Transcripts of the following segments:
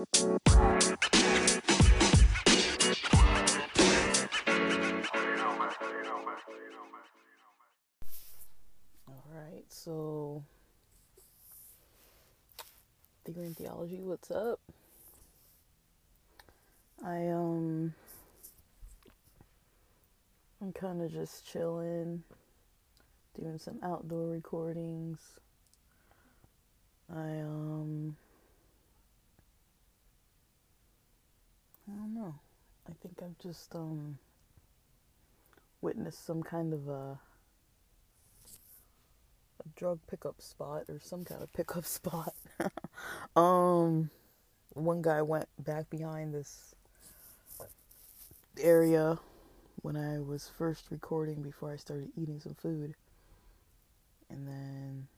All right, so theory and theology, what's up? I um I'm kind of just chilling, doing some outdoor recordings. I um I don't know. I think I've just um witnessed some kind of a a drug pickup spot or some kind of pickup spot. um one guy went back behind this area when I was first recording before I started eating some food. And then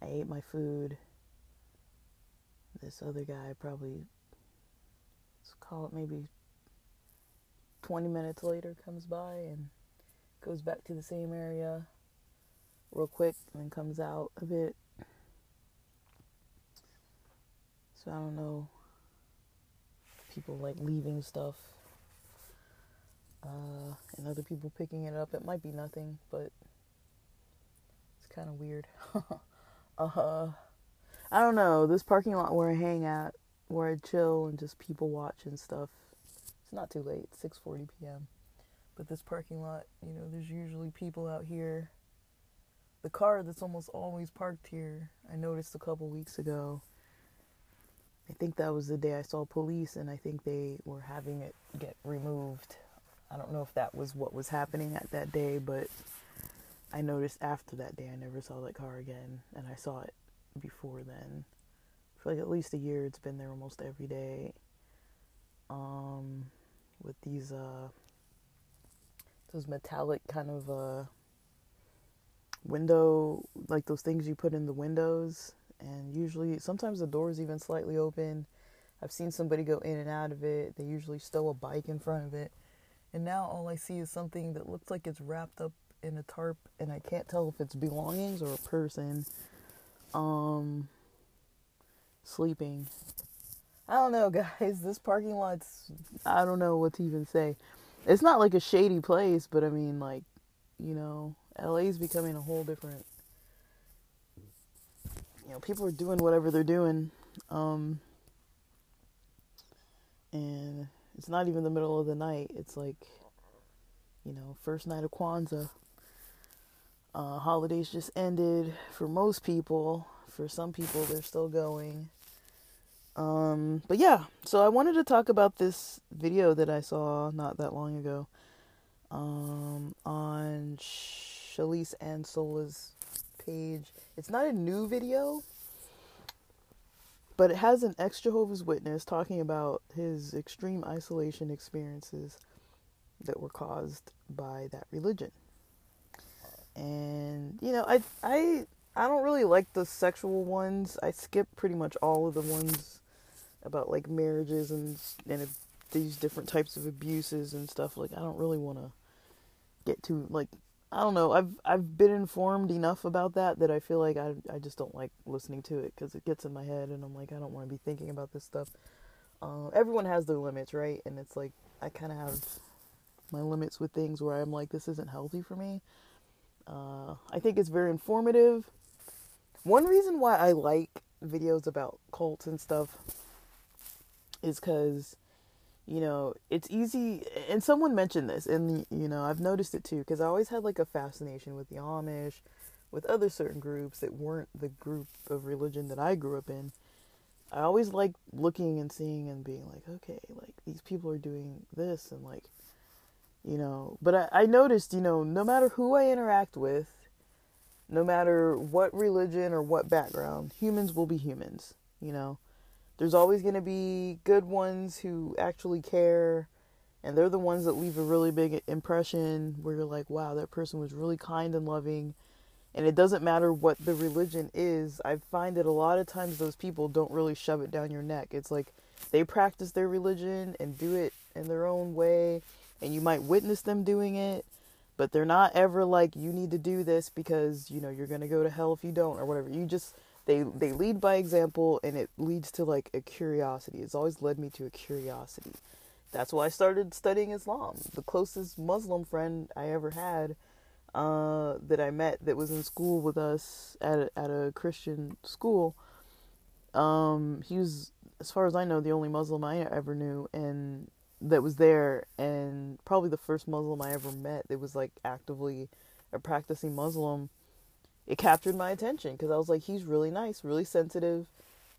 I ate my food. This other guy probably call it maybe 20 minutes later comes by and goes back to the same area real quick and then comes out a bit. So I don't know. People like leaving stuff. Uh, and other people picking it up. It might be nothing, but it's kind of weird. uh huh. I don't know. This parking lot where I hang at, where I chill and just people watch and stuff. It's not too late. 6:40 p.m. But this parking lot, you know, there's usually people out here. The car that's almost always parked here, I noticed a couple weeks ago. I think that was the day I saw police, and I think they were having it get removed. I don't know if that was what was happening at that day, but I noticed after that day I never saw that car again, and I saw it before then. For like at least a year, it's been there almost every day. Um, with these uh, those metallic kind of uh window, like those things you put in the windows, and usually sometimes the door's even slightly open. I've seen somebody go in and out of it. They usually stow a bike in front of it. And now all I see is something that looks like it's wrapped up in a tarp and I can't tell if it's belongings or a person um sleeping. I don't know, guys. This parking lot's I don't know what to even say. It's not like a shady place, but I mean like, you know, LA's becoming a whole different you know, people are doing whatever they're doing. Um and it's not even the middle of the night. It's like, you know, first night of Kwanzaa. Uh, holidays just ended for most people. For some people, they're still going. Um, but yeah, so I wanted to talk about this video that I saw not that long ago um, on Shalise and Sola's page. It's not a new video, but it has an ex Jehovah's Witness talking about his extreme isolation experiences that were caused by that religion. And you know, I I I don't really like the sexual ones. I skip pretty much all of the ones about like marriages and and these different types of abuses and stuff. Like I don't really want to get too like I don't know. I've I've been informed enough about that that I feel like I I just don't like listening to it because it gets in my head and I'm like I don't want to be thinking about this stuff. Uh, everyone has their limits, right? And it's like I kind of have my limits with things where I'm like this isn't healthy for me. Uh, I think it's very informative. One reason why I like videos about cults and stuff is because you know, it's easy. And someone mentioned this, and you know, I've noticed it too, because I always had like a fascination with the Amish, with other certain groups that weren't the group of religion that I grew up in. I always like looking and seeing and being like, okay, like these people are doing this, and like, you know, but I, I noticed, you know, no matter who I interact with, no matter what religion or what background, humans will be humans, you know there's always going to be good ones who actually care and they're the ones that leave a really big impression where you're like wow that person was really kind and loving. And it doesn't matter what the religion is i find that a lot of times those people don't really shove it down your neck. It's like they practice their religion and do it in their own way and you might witness them doing it but they're not ever like you need to do this because you know you're going to go to hell if you don't or whatever. You just they they lead by example and it leads to like a curiosity. It's always led me to a curiosity. That's why i started studying islam the closest muslim friend i ever had uh, that i met that was in school with us at a, at a christian school. Um, he was as far as i know the only muslim i ever knew and that was there and probably the first muslim i ever met that was like actively a practicing muslim it captured my attention because I was like, he's really nice, really sensitive.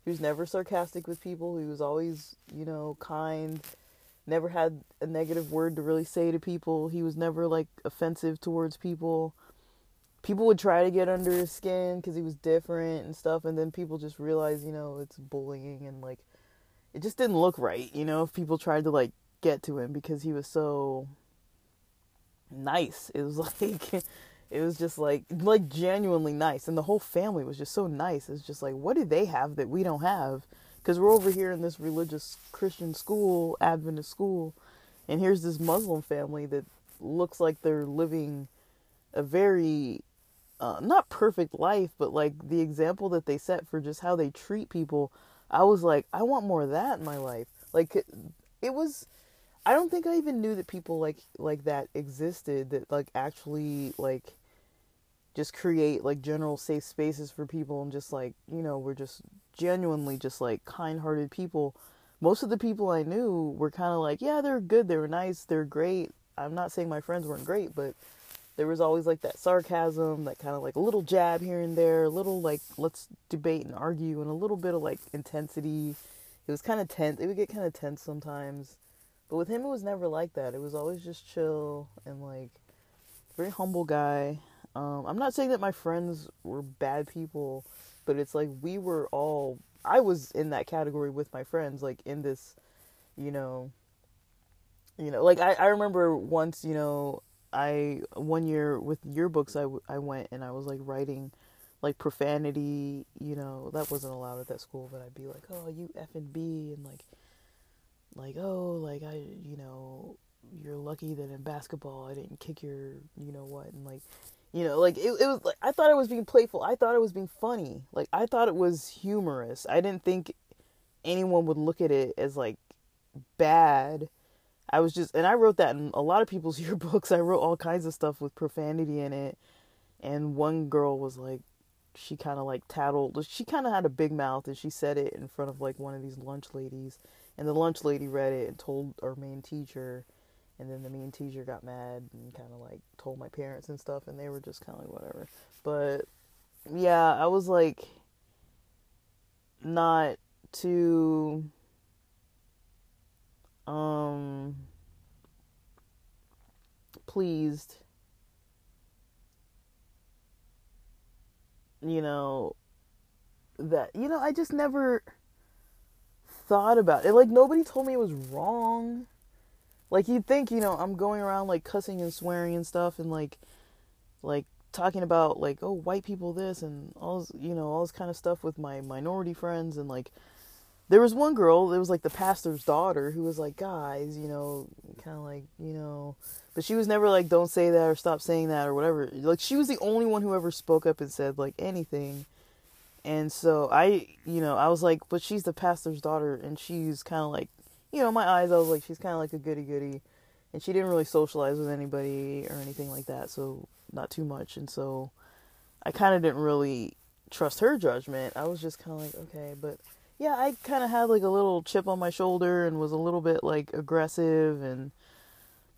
He was never sarcastic with people. He was always, you know, kind. Never had a negative word to really say to people. He was never like offensive towards people. People would try to get under his skin because he was different and stuff, and then people just realize, you know, it's bullying and like it just didn't look right, you know, if people tried to like get to him because he was so nice. It was like it was just like like genuinely nice. And the whole family was just so nice. It's just like what do they have that we don't have? Because we're over here in this religious christian school adventist school and here's this muslim family that looks like they're living a very uh, not perfect life but like the example that they set for just how they treat people i was like i want more of that in my life. Like it was I don't think I even knew that people like like that existed that like actually like just create like general safe spaces for people and just like you know we're just genuinely just like kind-hearted people. Most of the people i knew were kind of like yeah they're good they were nice they're great. I'm not saying my friends weren't great but there was always like that sarcasm that kind of like a little jab here and there a little like let's debate and argue and a little bit of like intensity. It was kind of tense it would get kind of tense sometimes. But with him it was never like that. It was always just chill and like very humble guy um, I'm not saying that my friends were bad people, but it's like we were all. I was in that category with my friends, like in this, you know. You know, like I, I remember once, you know, I one year with yearbooks I, I went and I was like writing like profanity, you know, that wasn't allowed at that school, but I'd be like, "Oh, you F and B," and like, like, "Oh, like I, you know, you're lucky that in basketball I didn't kick your, you know what," and like, you know, like it, it was like I thought it was being playful. I thought it was being funny. Like I thought it was humorous. I didn't think anyone would look at it as like bad. I was just and I wrote that in a lot of people's yearbooks. I wrote all kinds of stuff with profanity in it. And one girl was like she kind of like tattled. She kind of had a big mouth and she said it in front of like one of these lunch ladies. And the lunch lady read it and told our main teacher and then the mean teacher got mad and kind of like told my parents and stuff and they were just kind of like whatever. But yeah i was like not too um pleased you know that you know i just never thought about it. Like nobody told me it was wrong like you'd think, you know, I'm going around like cussing and swearing and stuff and like like talking about like oh white people this and all this, you know all this kind of stuff with my minority friends and like there was one girl it was like the pastor's daughter who was like guys you know kind of like you know but she was never like don't say that or stop saying that or whatever. Like she was the only one who ever spoke up and said like anything. And so i you know i was like but she's the pastor's daughter and she's kind of like you know, my eyes, I was like, she's kind of like a goody goody. And she didn't really socialize with anybody or anything like that, so not too much. And so I kind of didn't really trust her judgment. I was just kind of like, okay, but yeah, I kind of had like a little chip on my shoulder and was a little bit like aggressive and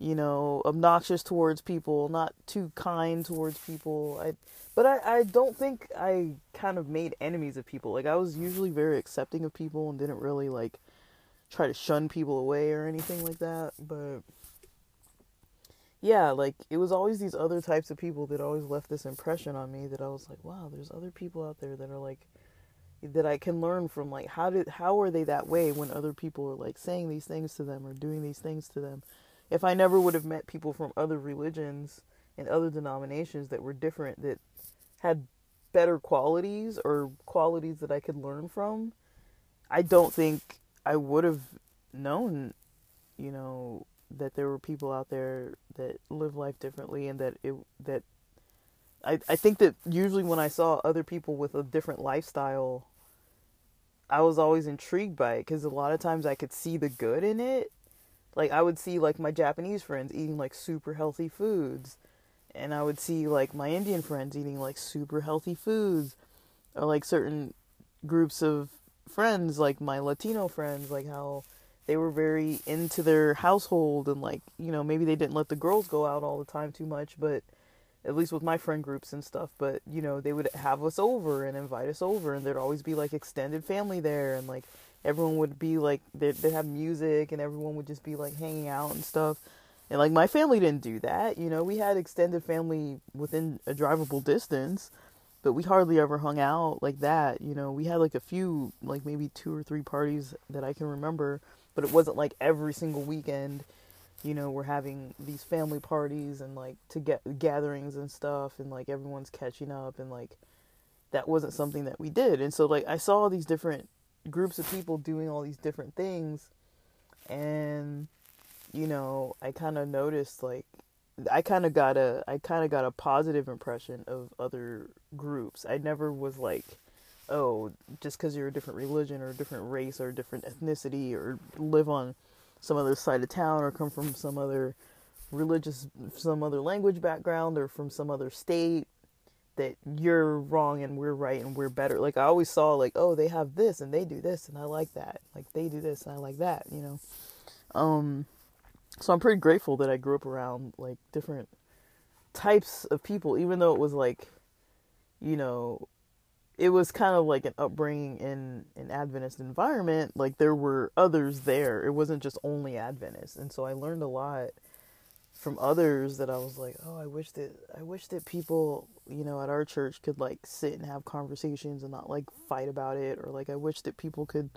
you know, obnoxious towards people, not too kind towards people. I but I I don't think I kind of made enemies of people. Like I was usually very accepting of people and didn't really like try to shun people away or anything like that, but yeah, like it was always these other types of people that always left this impression on me that I was like, wow, there's other people out there that are like that I can learn from like how did how are they that way when other people are like saying these things to them or doing these things to them. If I never would have met people from other religions and other denominations that were different that had better qualities or qualities that I could learn from, I don't think I would have known, you know, that there were people out there that live life differently and that it that I, I think that usually when I saw other people with a different lifestyle, I was always intrigued by it because a lot of times I could see the good in it. Like I would see like my Japanese friends eating like super healthy foods, and I would see like my Indian friends eating like super healthy foods, or like certain groups of friends, like my Latino friends, like how they were very into their household and like you know maybe they didn't let the girls go out all the time too much, but at least with my friend groups and stuff, but you know, they would have us over and invite us over and there'd always be like extended family there and like everyone would be like they'd, they'd have music and everyone would just be like hanging out and stuff. And like my family didn't do that, you know, we had extended family within a drivable distance, but we hardly ever hung out like that, you know. We had like a few like maybe two or three parties that I can remember, but it wasn't like every single weekend you know we're having these family parties and like to get gatherings and stuff and like everyone's catching up and like that wasn't something that we did and so like i saw these different groups of people doing all these different things and you know i kind of noticed like i kind of got a i kind of got a positive impression of other groups. I never was like oh just because you're a different religion or a different race or a different ethnicity or live on some other side of town or come from some other religious some other language background or from some other state that you're wrong and we're right and we're better. Like i always saw like oh they have this and they do this and i like that. Like they do this and i like that you know? Um so i'm pretty grateful that i grew up around like different types of people even though it was like you know it was kind of like an upbringing in an Adventist environment. Like there were others there. It wasn't just only Adventist. And so I learned a lot from others that I was like, oh, I wish that I wish that people, you know, at our church could like sit and have conversations and not like fight about it or like I wish that people could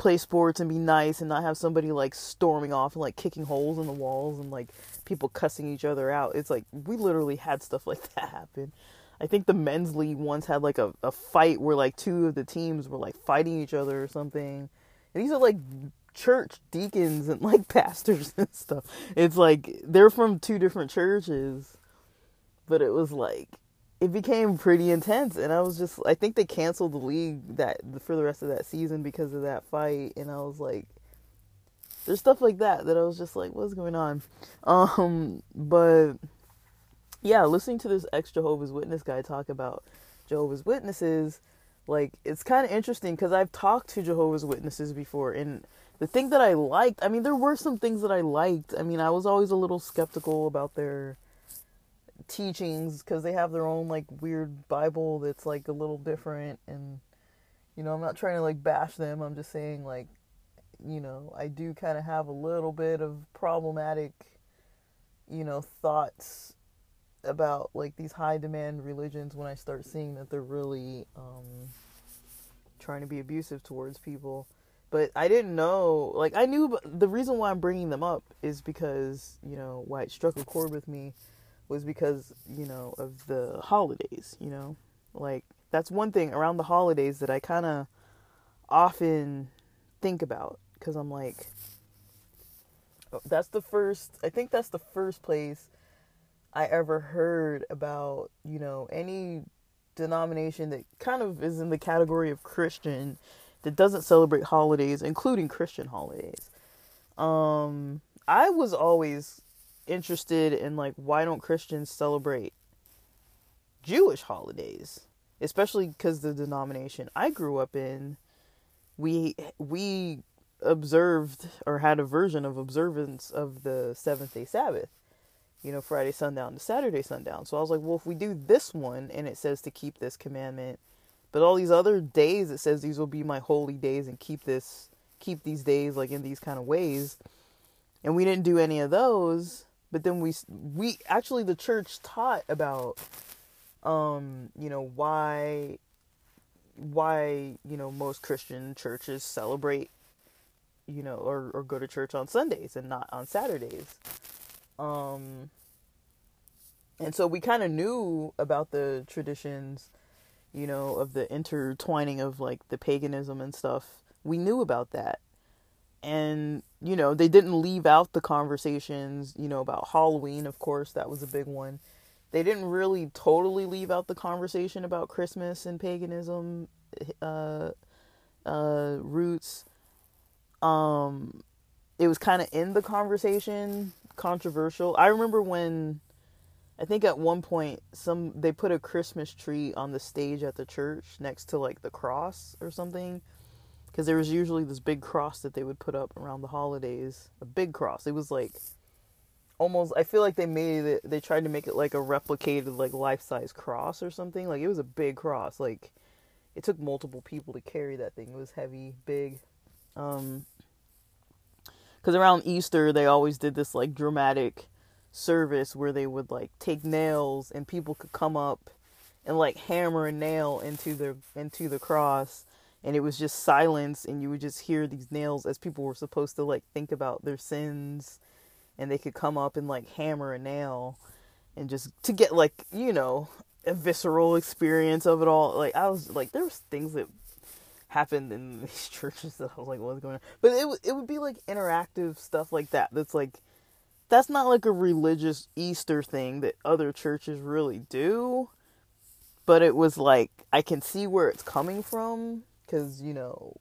play sports and be nice and not have somebody like storming off and like kicking holes in the walls and like people cussing each other out. It's like we literally had stuff like that happen. I think the men's league once had like a, a fight where like two of the teams were like fighting each other or something. And these are like church deacons and like pastors and stuff. It's like they're from two different churches, but it was like it became pretty intense and I was just I think they canceled the league that for the rest of that season because of that fight and I was like there's stuff like that that I was just like what's going on. Um but yeah, listening to this ex Jehovah's Witness guy talk about Jehovah's Witnesses, like it's kind of interesting because I've talked to Jehovah's Witnesses before, and the thing that I liked, I mean, there were some things that I liked. I mean, I was always a little skeptical about their teachings because they have their own like weird Bible that's like a little different, and you know, I'm not trying to like bash them. I'm just saying like, you know, I do kind of have a little bit of problematic, you know, thoughts about like these high demand religions when I start seeing that they're really um, trying to be abusive towards people. But I didn't know, like I knew the reason why I'm bringing them up is because you know why it struck a chord with me was because you know of the holidays. You know, like that's one thing around the holidays that I kind of often think about because I'm like, oh, that's the first. I think that's the first place I ever heard about, you know, any denomination that kind of is in the category of Christian that doesn't celebrate holidays, including Christian holidays. Um, I was always interested in like why don't Christians celebrate Jewish holidays, especially because the denomination I grew up in, we we observed or had a version of observance of the seventh day Sabbath you know, Friday sundown to Saturday sundown. So I was like, well, if we do this one and it says to keep this commandment, but all these other days it says these will be my holy days and keep this keep these days like in these kind of ways. And we didn't do any of those, but then we we actually the church taught about um, you know, why why, you know, most Christian churches celebrate you know, or, or go to church on Sundays and not on Saturdays. Um, and so we kind of knew about the traditions, you know, of the intertwining of like the paganism and stuff. We knew about that. And, you know, they didn't leave out the conversations, you know, about Halloween, of course, that was a big one. they didn't really totally leave out the conversation about Christmas and paganism uh, uh, roots. Um, it was kind of in the conversation, controversial. I remember when I think at one point some they put a Christmas tree on the stage at the church next to like the cross or something because there was usually this big cross that they would put up around the holidays. A big cross. It was like almost I feel like they made it they tried to make it like a replicated like life-size cross or something. Like it was a big cross. Like it took multiple people to carry that thing. It was heavy, big. Um cuz around Easter they always did this like dramatic service where they would like take nails and people could come up and like hammer a nail into the into the cross and it was just silence and you would just hear these nails as people were supposed to like think about their sins and they could come up and like hammer a nail and just to get like you know a visceral experience of it all like i was like there was things that happened in these churches that i was like what's going on but it, it would be like interactive stuff like that that's like that's not like a religious Easter thing that other churches really do. But it was like I can see where it's coming from cuz you know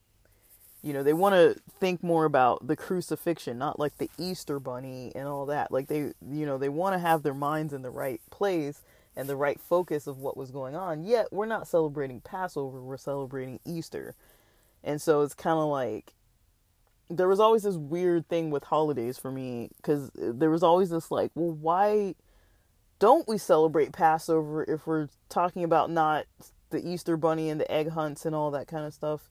you know they want to think more about the crucifixion not like the Easter bunny and all that. Like they you know they want to have their minds in the right place and the right focus of what was going on. Yet we're not celebrating Passover, we're celebrating Easter. And so it's kind of like there was always this weird thing with holidays for me because there was always this like, well, why don't we celebrate Passover if we're talking about not the Easter bunny and the egg hunts and all that kind of stuff?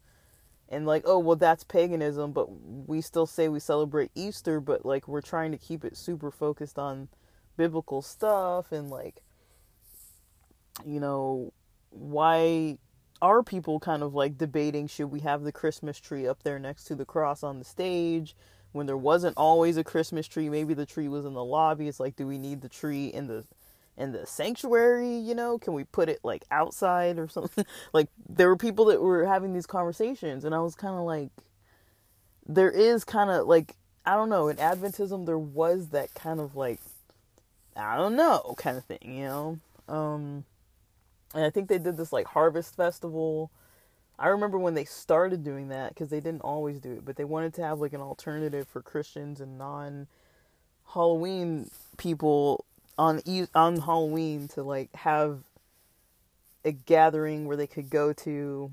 And like, oh, well, that's paganism, but we still say we celebrate Easter, but like we're trying to keep it super focused on biblical stuff and like, you know, why are people kind of like debating should we have the Christmas tree up there next to the cross on the stage when there wasn't always a Christmas tree? Maybe the tree was in the lobby. It's like, do we need the tree in the in the sanctuary? You know, can we put it like outside or something? like there were people that were having these conversations, and I was kind of like, there is kind of like I don't know in Adventism there was that kind of like I don't know kind of thing, you know. Um, and I think they did this like harvest festival. I remember when they started doing that because they didn't always do it, but they wanted to have like an alternative for Christians and non Halloween people on on Halloween to like have a gathering where they could go to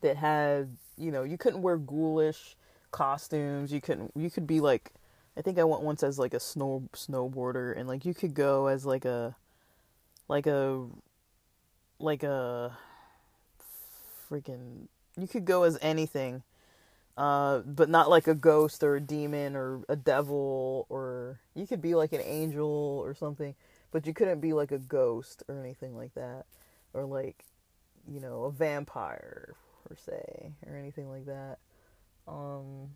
that had you know you couldn't wear ghoulish costumes. You couldn't you could be like I think I went once as like a snow snowboarder and like you could go as like a like a like a freaking you could go as anything uh but not like a ghost or a demon or a devil or you could be like an angel or something but you couldn't be like a ghost or anything like that. Or like you know a vampire per se or anything like that. Um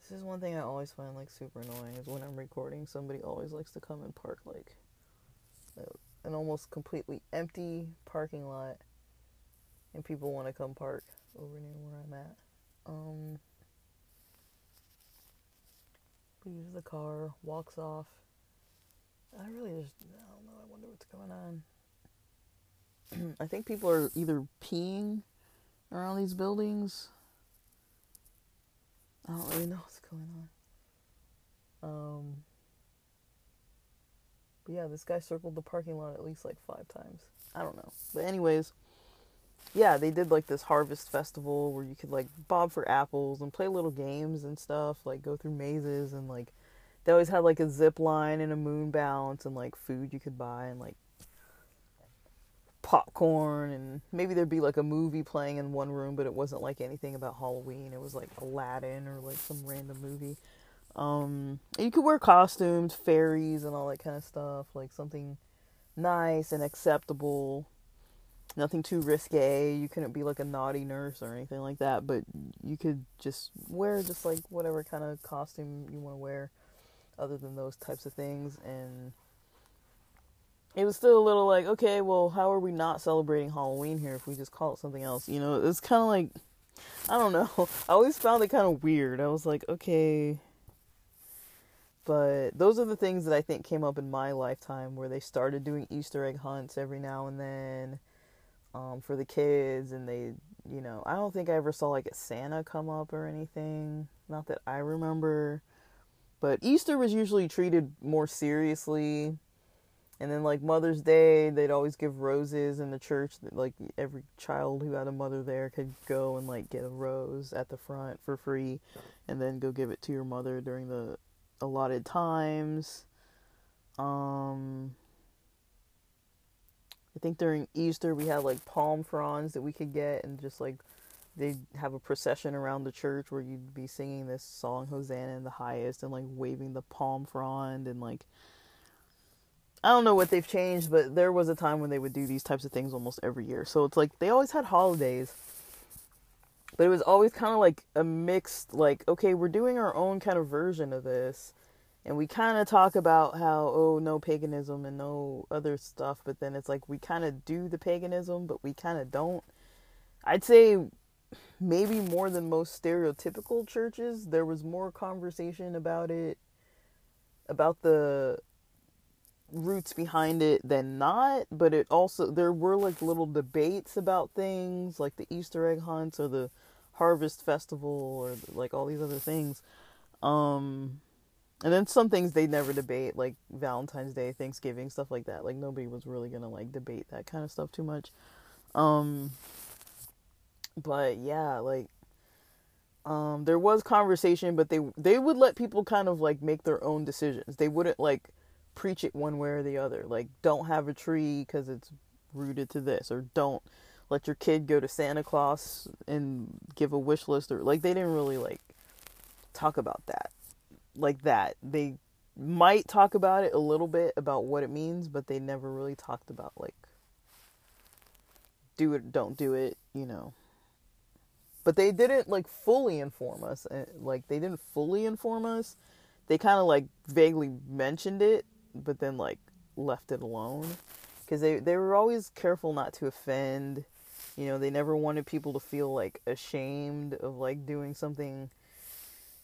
this is one thing i always find like super annoying is when i'm recording somebody always likes to come and park like an almost completely empty parking lot and people want to come park over near where I'm at. Um, leaves the car, walks off. I really just, I don't know, I wonder what's going on. I think people are either peeing around these buildings. I don't really know what's going on. Um, but yeah, this guy circled the parking lot at least like five times. I don't know. But anyways, yeah, they did like this harvest festival where you could like bob for apples and play little games and stuff, like go through mazes and like they always had like a zip line and a moon bounce and like food you could buy and like popcorn and maybe there'd be like a movie playing in one room but it wasn't like anything about Halloween. It was like Aladdin or like some random movie. Um, you could wear costumes, fairies, and all that kind of stuff, like something nice and acceptable. Nothing too risque. You couldn't be like a naughty nurse or anything like that, but you could just wear just like whatever kind of costume you want to wear, other than those types of things. And it was still a little like, okay, well, how are we not celebrating Halloween here if we just call it something else? You know, it's kind of like, I don't know. I always found it kind of weird. I was like, okay, but those are the things that I think came up in my lifetime where they started doing Easter egg hunts every now and then for the kids, and they, you know, I don't think I ever saw like a Santa come up or anything. Not that I remember. But Easter was usually treated more seriously. And then, like Mother's Day, they'd always give roses in the church. Like every child who had a mother there could go and like get a rose at the front for free, and then go give it to your mother during the allotted times. Um, I think during Easter we had like palm fronds that we could get, and just like they'd have a procession around the church where you'd be singing this song Hosanna in the highest and like waving the palm frond and like I don't know what they've changed, but there was a time when they would do these types of things almost every year. So it's like they always had holidays. But it was always kind of like a mixed like okay, we're doing our own kind of version of this and we kind of talk about how oh no paganism and no other stuff but then it's like we kind of do the paganism but we kind of don't. I'd say maybe more than most stereotypical churches there was more conversation about it about the roots behind it than not but it also there were like little debates about things like the easter egg hunts or the harvest festival or like all these other things. Um and then some things they never debate, like Valentine's Day, Thanksgiving, stuff like that. Like nobody was really gonna like debate that kind of stuff too much. Um, but yeah, like um, there was conversation, but they they would let people kind of like make their own decisions. They wouldn't like preach it one way or the other. Like don't have a tree because it's rooted to this, or don't let your kid go to Santa Claus and give a wish list, or like they didn't really like talk about that like that. They might talk about it a little bit about what it means, but they never really talked about like do it, don't do it, you know. But they didn't like fully inform us. Eh, like they didn't fully inform us. They kind of like vaguely mentioned it, but then like left it alone because they they were always careful not to offend. You know, they never wanted people to feel like ashamed of like doing something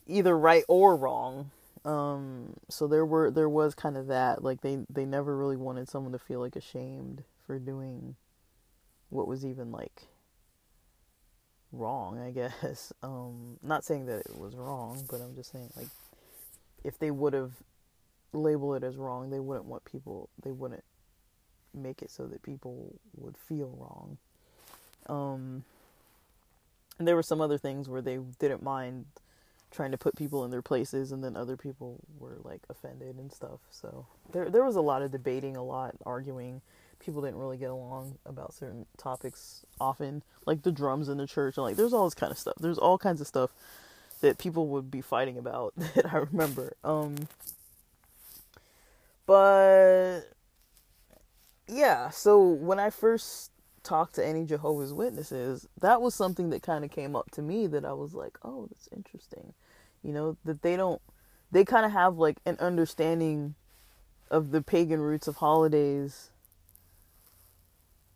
either right or wrong. Um, so there were there was kind of that like they they never really wanted someone to feel like ashamed for doing what was even like wrong, I guess. Um, not saying that it was wrong, but I'm just saying like if they would have labeled it as wrong, they wouldn't want people they wouldn't make it so that people would feel wrong. Um, and there were some other things where they didn't mind trying to put people in their places and then other people were like offended and stuff. So there there was a lot of debating a lot arguing. People didn't really get along about certain topics often. Like the drums in the church and like there's all this kind of stuff. There's all kinds of stuff that people would be fighting about that I remember. Um but yeah so when I first talked to any Jehovah's Witnesses, that was something that kind of came up to me that I was like, oh, that's interesting. You know, that they don't, they kind of have like an understanding of the pagan roots of holidays.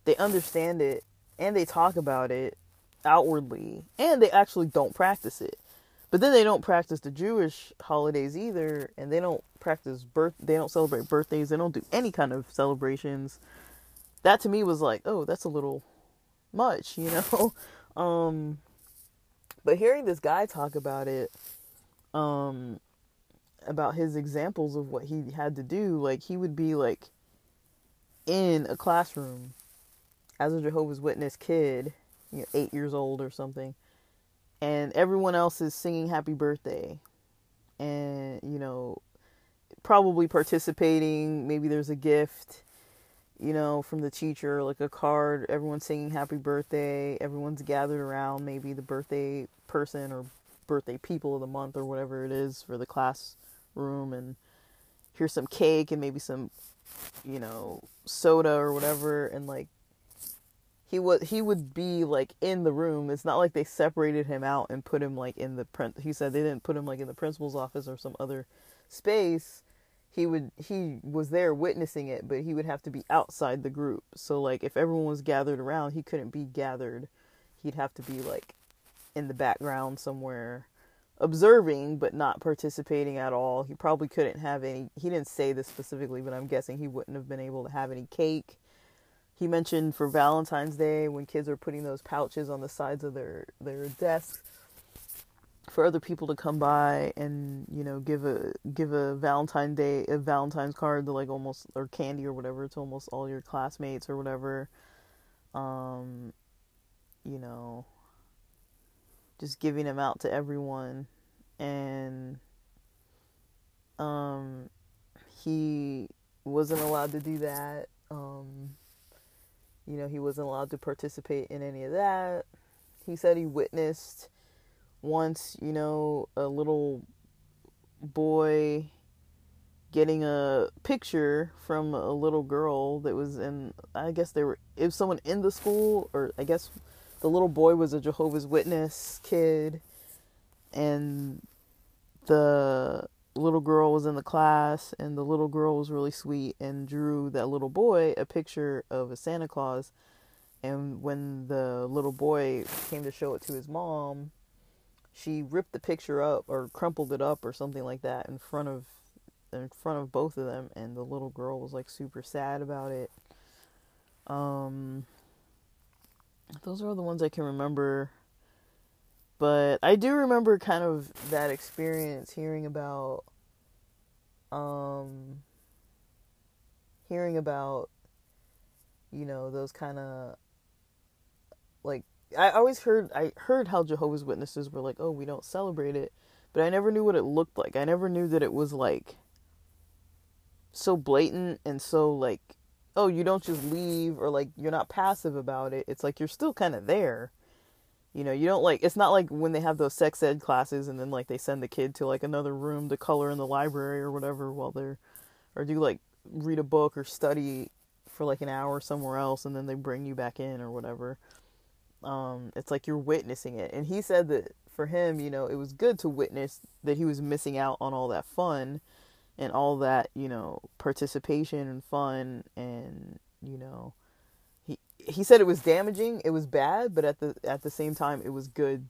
They understand it and they talk about it outwardly and they actually don't practice it. But then they don't practice the Jewish holidays either and they don't practice birth they don't celebrate birthdays, they don't do any kind of celebrations that to me was like, oh, that's a little much, you know. um, but hearing this guy talk about it, um, about his examples of what he had to do, like he would be like in a classroom as a Jehovah's Witness kid, you know, eight years old or something, and everyone else is singing happy birthday, and you know, probably participating. Maybe there's a gift you know, from the teacher, like a card, everyone's singing happy birthday, everyone's gathered around, maybe the birthday person or birthday people of the month or whatever it is for the classroom, and here's some cake and maybe some, you know, soda or whatever, and like he would he would be like in the room. It's not like they separated him out and put him like in the print. He said they didn't put him like in the principal's office or some other space he would he was there witnessing it but he would have to be outside the group so like if everyone was gathered around he couldn't be gathered he'd have to be like in the background somewhere observing but not participating at all. He probably couldn't have any. He didn't say this specifically, but I'm guessing he wouldn't have been able to have any cake. He mentioned for Valentine's Day when kids are putting those pouches on the sides of their their desks for other people to come by and you know give a give a Valentine Day a Valentine's card to like almost or candy or whatever to almost all your classmates or whatever. Um, you know, just giving them out to everyone. And um he wasn't allowed to do that. Um you know he wasn't allowed to participate in any of that. He said he witnessed once you know a little boy getting a picture from a little girl that was in I guess they were it was someone in the school or I guess the little boy was a Jehovah's Witness kid, and the little girl was in the class, and the little girl was really sweet and drew that little boy a picture of a Santa Claus. And when the little boy came to show it to his mom, she ripped the picture up or crumpled it up or something like that in front of in front of both of them and the little girl was like super sad about it. Um those are the ones I can remember. But I do remember kind of that experience hearing about um hearing about you know those kind of like I always heard I heard how Jehovah's Witnesses were like, "Oh, we don't celebrate it." But I never knew what it looked like. I never knew that it was like so blatant and so like oh, you don't just leave or like you're not passive about it. It's like you're still kind of there. You know, you don't like it's not like when they have those sex ed classes and then like they send the kid to like another room to color in the library or whatever while they're or do like read a book or study for like an hour somewhere else and then they bring you back in or whatever. Um, it's like you're witnessing it. And he said that for him, you know, it was good to witness that he was missing out on all that fun and all that you know participation and fun and you know he he said it was damaging it was bad but at the at the same time it was good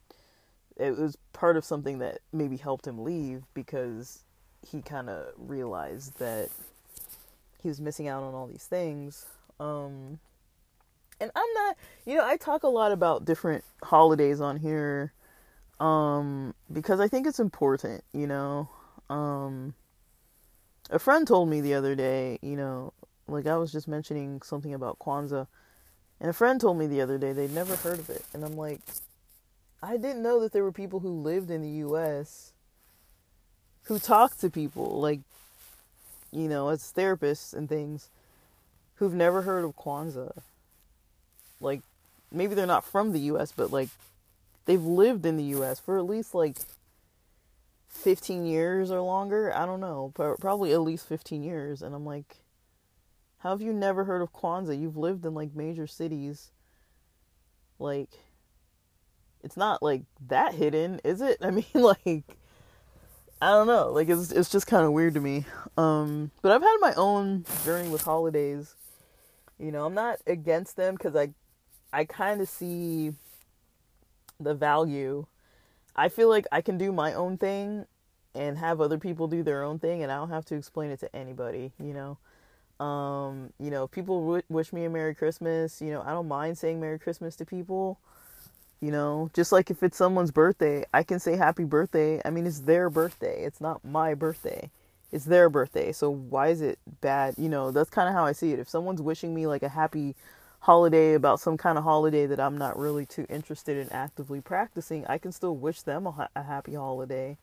it was part of something that maybe helped him leave because he kind of realized that he was missing out on all these things um and I'm not you know I talk a lot about different holidays on here um because I think it's important you know um a friend told me the other day, you know, like I was just mentioning something about Kwanzaa, and a friend told me the other day they'd never heard of it, and I'm like, I didn't know that there were people who lived in the U.S. who talked to people like, you know, as therapists and things, who've never heard of Kwanzaa. Like, maybe they're not from the U.S., but like, they've lived in the U.S. for at least like 15 years or longer. I don't know, probably at least 15 years. And I'm like, how have you never heard of Kwanzaa? You've lived in like major cities. Like, it's not like that hidden, is it? I mean, like, I don't know. Like, it's it's just kind of weird to me. Um, but I've had my own journey with holidays. You know, I'm not against them because I, I kind of see the value I feel like I can do my own thing and have other people do their own thing and I don't have to explain it to anybody, you know. Um, you know, people w- wish me a Merry Christmas, you know, I don't mind saying Merry Christmas to people. You know, just like if it's someone's birthday, I can say happy birthday. I mean, it's their birthday. It's not my birthday. It's their birthday. So why is it bad? You know, that's kind of how I see it. If someone's wishing me like a happy holiday about some kind of holiday that I'm not really too interested in actively practicing, I can still wish them a, ha- a happy holiday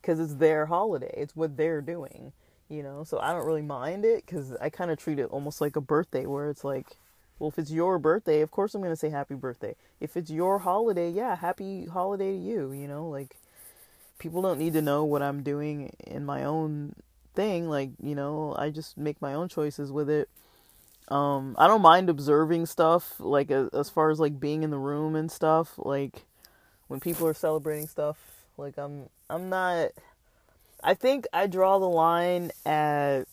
because it's their holiday. It's what they're doing, you know. So I don't really mind it because I kind of treat it almost like a birthday where it's like, well, if it's your birthday, of course I'm going to say happy birthday. If it's your holiday, yeah, happy holiday to you, you know, like people don't need to know what I'm doing in my own thing. Like, you know, I just make my own choices with it um, I don't mind observing stuff, like as, far as like being in the room and stuff. Like when people are celebrating stuff, like I'm, I'm not. I think I draw the line at,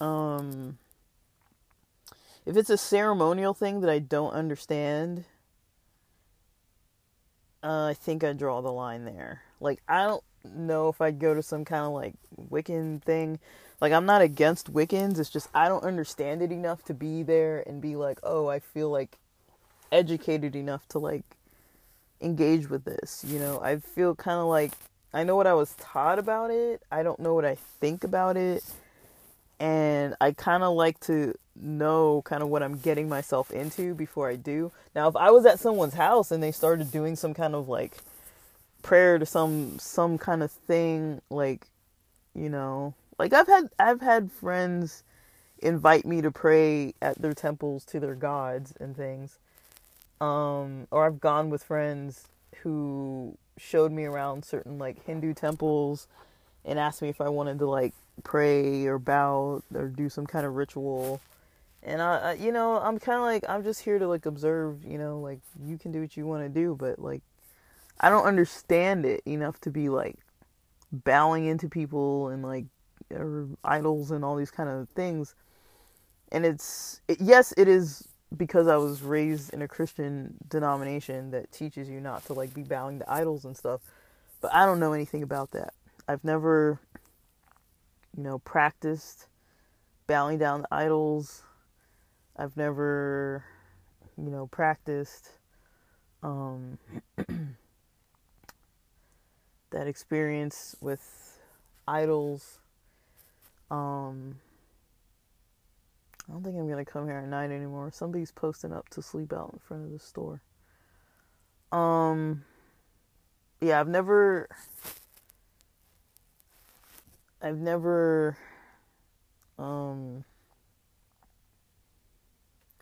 um, if it's a ceremonial thing that I don't understand, uh, I think I draw the line there. Like, I don't know if I'd go to some kind of like Wiccan thing. Like, I'm not against Wiccans. It's just I don't understand it enough to be there and be like, oh, I feel like educated enough to like engage with this. You know, I feel kind of like I know what I was taught about it. I don't know what I think about it. And I kind of like to know kind of what I'm getting myself into before I do. Now, if I was at someone's house and they started doing some kind of like prayer to some some kind of thing like you know, like I've had I've had friends invite me to pray at their temples to their gods and things. Um or I've gone with friends who showed me around certain like Hindu temples and asked me if I wanted to like pray or bow or do some kind of ritual. And I, I you know, I'm kind of like I'm just here to like observe, you know, like you can do what you want to do, but like I don't understand it enough to be like bowing into people and like or idols and all these kind of things. And it's it, yes, it is because I was raised in a Christian denomination that teaches you not to like be bowing to idols and stuff. But I don't know anything about that. I've never you know practiced bowing down to idols. I've never you know practiced um that experience with idols um I don't think I'm gonna come here at night anymore. Somebody's posting up to sleep out in front of the store. Um, yeah, I've never, I've never, um,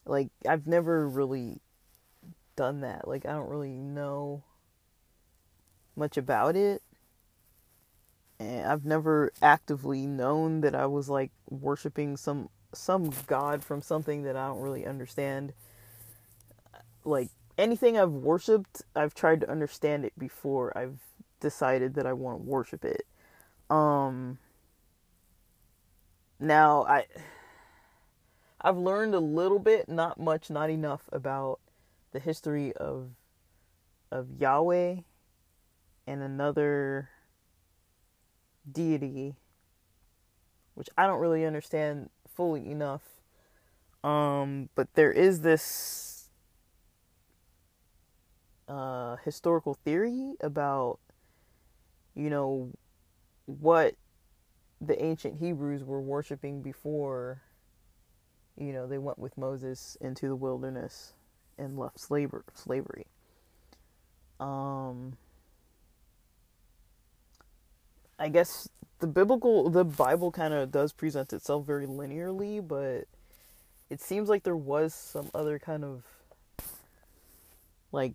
like I've never really done that. Like I don't really know much about it. And I've never actively known that I was like worshiping some some god from something that I don't really understand. Like anything I've worshipped, I've tried to understand it before I've decided that I want to worship it. Um now I I've learned a little bit, not much, not enough about the history of of Yahweh and another deity which I don't really understand fully enough. Um, but there is this uh, historical theory about, you know, what the ancient Hebrews were worshiping before, you know, they went with Moses into the wilderness and left slaver- slavery. Um, I guess the biblical the bible kind of does present itself very linearly but it seems like there was some other kind of like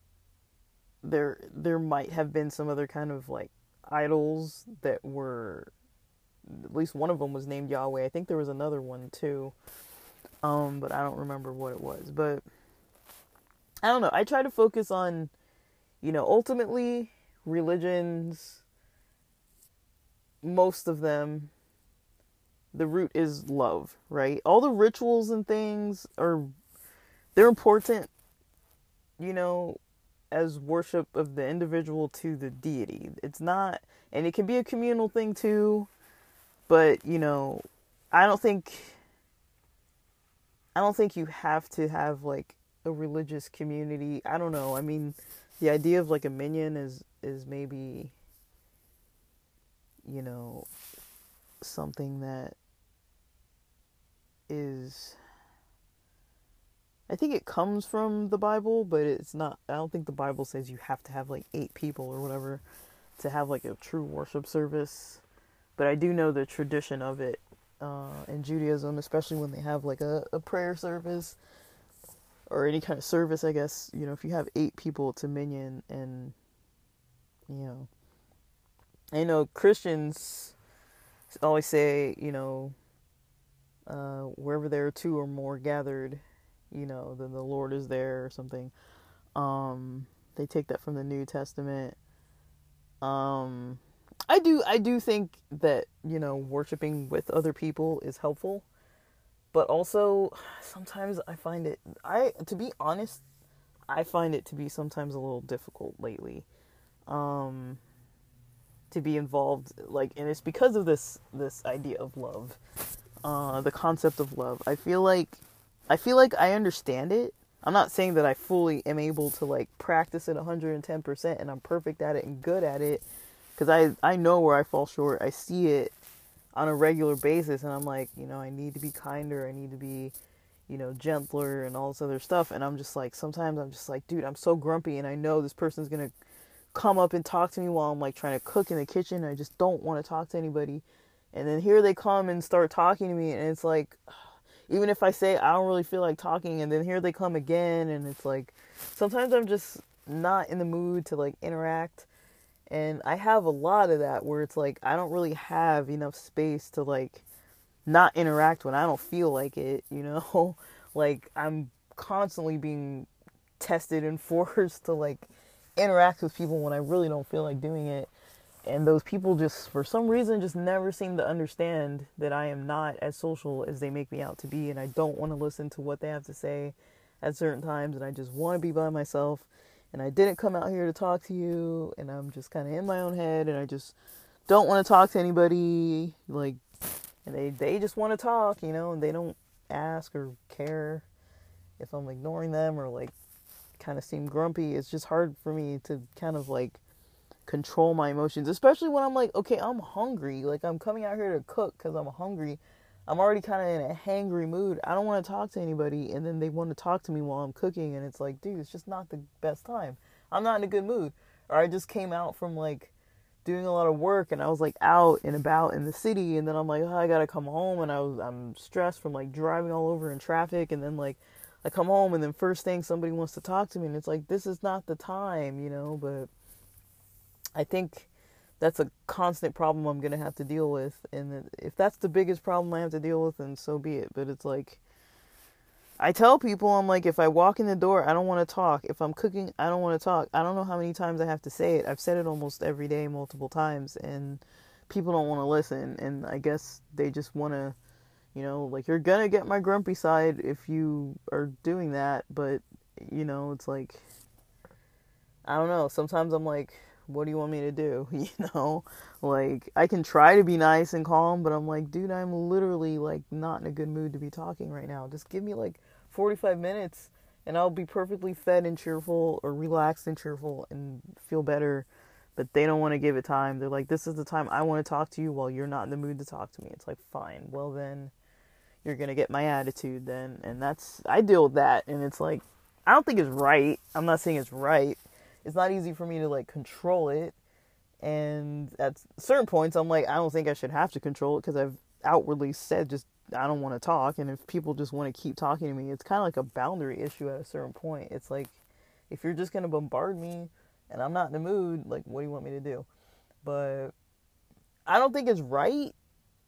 there there might have been some other kind of like idols that were at least one of them was named Yahweh. I think there was another one too. Um but I don't remember what it was. But I don't know. I try to focus on you know, ultimately religions most of them the root is love, right? All the rituals and things are they're important, you know, as worship of the individual to the deity. It's not and it can be a communal thing too, but you know, I don't think I don't think you have to have like a religious community. I don't know. I mean, the idea of like a minyan is is maybe you know, something that is I think it comes from the Bible, but it's not I don't think the Bible says you have to have like 8 people or whatever to have like a true worship service. But I do know the tradition of it uh, in Judaism, especially when they have like a, a prayer service or any kind of service, I guess, you know, if you have eight people to minyan and, you know, I know Christians always say, you know, uh, wherever there are two or more gathered, you know, then the Lord is there or something. Um, they take that from the New Testament. Um, I do, I do think that you know, worshiping with other people is helpful, but also sometimes I find it. I, to be honest, I find it to be sometimes a little difficult lately. Um, to be involved like and it's because of this this idea of love uh the concept of love. I feel like i feel like i understand it. I'm not saying that i fully am able to like practice it 110% and i'm perfect at it and good at it because i i know where i fall short. I see it on a regular basis and i'm like you know i need to be kinder. I need to be you know gentler and all this other stuff. And i'm just like sometimes i'm just like dude i'm so grumpy and i know this person's gonna come up and talk to me while I'm like trying to cook in the kitchen. I just don't want to talk to anybody. And then here they come and start talking to me, and it's like, even if I say I don't really feel like talking, and then here they come again, and it's like, sometimes I'm just not in the mood to like interact. And I have a lot of that where it's like, I don't really have enough space to like not interact when I don't feel like it, you know? like, I'm constantly being tested and forced to like interact with people when I really don't feel like doing it. And those people just, for some reason, just never seem to understand that I am not as social as they make me out to be. And I don't want to listen to what they have to say at certain times. And I just want to be by myself. And I didn't come out here to talk to you. And I'm just kind of in my own head. And I just don't want to talk to anybody. Like, and they, they just want to talk, you know, and they don't ask or care if I'm ignoring them or like kind of seem grumpy, it's just hard for me to kind of like control my emotions, especially when I'm like, okay, I'm hungry. Like I'm coming out here to cook because I'm hungry. I'm already kind of in a hangry mood. I don't want to talk to anybody, and then they want to talk to me while I'm cooking, and it's like, dude, it's just not the best time. I'm not in a good mood. Or I just came out from like doing a lot of work, and I was like out and about in the city, and then I'm like, oh, I gotta come home, and I was I'm stressed from like driving all over in traffic, and then like I come home and then first thing somebody wants to talk to me and it's like this is not the time, you know, but I think that's a constant problem I'm going to have to deal with and if that's the biggest problem I have to deal with then so be it, but it's like I tell people I'm like if I walk in the door, I don't want to talk. If I'm cooking, I don't want to talk. I don't know how many times I have to say it. I've said it almost every day multiple times and people don't want to listen and I guess they just want to you know, like you're gonna get my grumpy side if you are doing that, but you know, it's like I don't know. Sometimes I'm like, what do you want me to do? You know, like I can try to be nice and calm, but I'm like, dude, I'm literally like not in a good mood to be talking right now. Just give me like 45 minutes and I'll be perfectly fed and cheerful or relaxed and cheerful and feel better. But they don't want to give it time. They're like, this is the time I want to talk to you while you're not in the mood to talk to me. It's like, fine. Well, then you're gonna get my attitude then and that's i deal with that and it's like i don't think it's right i'm not saying it's right it's not easy for me to like control it and at certain points i'm like i don't think i should have to control it because i've outwardly said just i don't want to talk and if people just want to keep talking to me it's kind of like a boundary issue at a certain point it's like if you're just to bombard me and i'm not in the mood like what do you want me to do? But i don't think it's right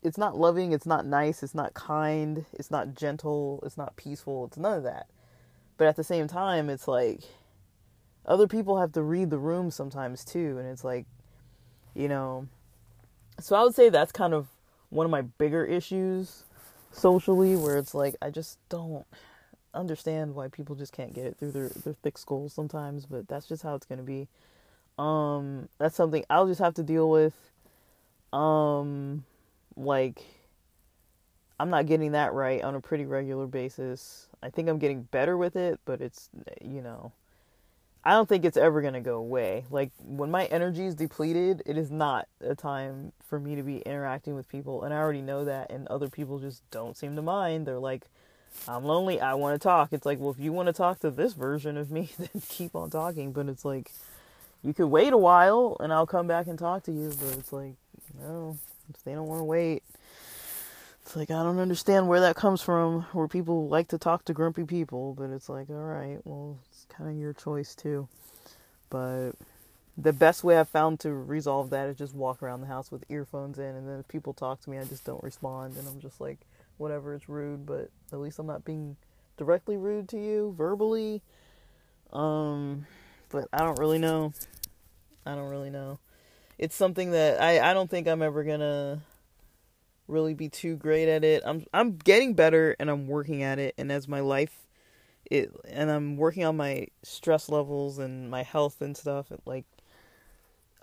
it's not loving, it's not nice, it's not kind, it's not gentle, it's not peaceful, it's none of that. But at the same time, it's like other people have to read the room sometimes too, and it's like, you know, so I would say that's kind of one of my bigger issues socially where it's like I just don't understand why people just can't get it through their, their thick skulls sometimes, but that's just how it's gonna be. Um, that's something I'll just have to deal with. Um, like I'm not getting that right on a pretty regular basis. I think I'm getting better with it, but it's you know, I don't think it's ever going to go away. Like when my energy is depleted, it is not a time for me to be interacting with people and I already know that and other people just don't seem to mind. They're like I'm lonely, I want to talk. It's like, well, if you want to talk to this version of me, then keep on talking, but it's like you could wait a while and I'll come back and talk to you, but it's like no, they don't want to wait. It's like I don't understand where that comes from, where people like to talk to grumpy people, but it's like, all right, well, it's kind of your choice too. But the best way I've found to resolve that is just walk around the house with earphones in, and then if people talk to me, I just don't respond, and I'm just like, whatever, it's rude, but at least I'm not being directly rude to you verbally. Um, but I don't really know. I don't really know it's something that I, I don't think I'm ever gonna really be too great at it. I'm I'm getting better and I'm working at it and as my life it and I'm working on my stress levels and my health and stuff and like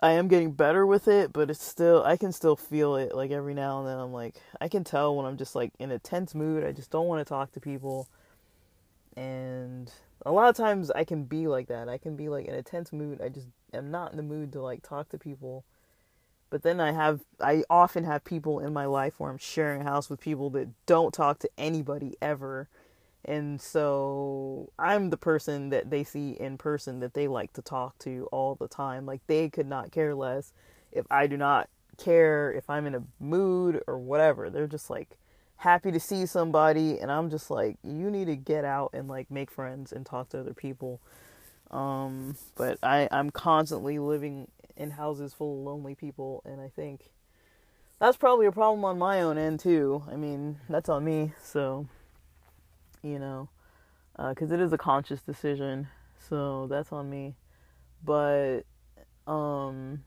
I am getting better with it, but it's still I can still feel it like every now and then I'm like I can tell when I'm just like in a tense mood, I just don't want to talk to people. And a lot of times I can be like that. I can be like in a tense mood. I just am not in the mood to like talk to people. But then I have I often have people in my life where I'm sharing a house with people that don't talk to anybody ever and so I'm the person that they see in person that they like to talk to all the time. Like they could not care less if I do not care, if I'm in a mood or whatever. They're just like happy to see somebody and I'm just like you need to get out and like make friends and talk to other people. Um but I I'm constantly living in houses full of lonely people and I think that's probably a problem on my own end too. I mean, that's on me. So you know, because uh, it is a conscious decision. So that's on me. But, um,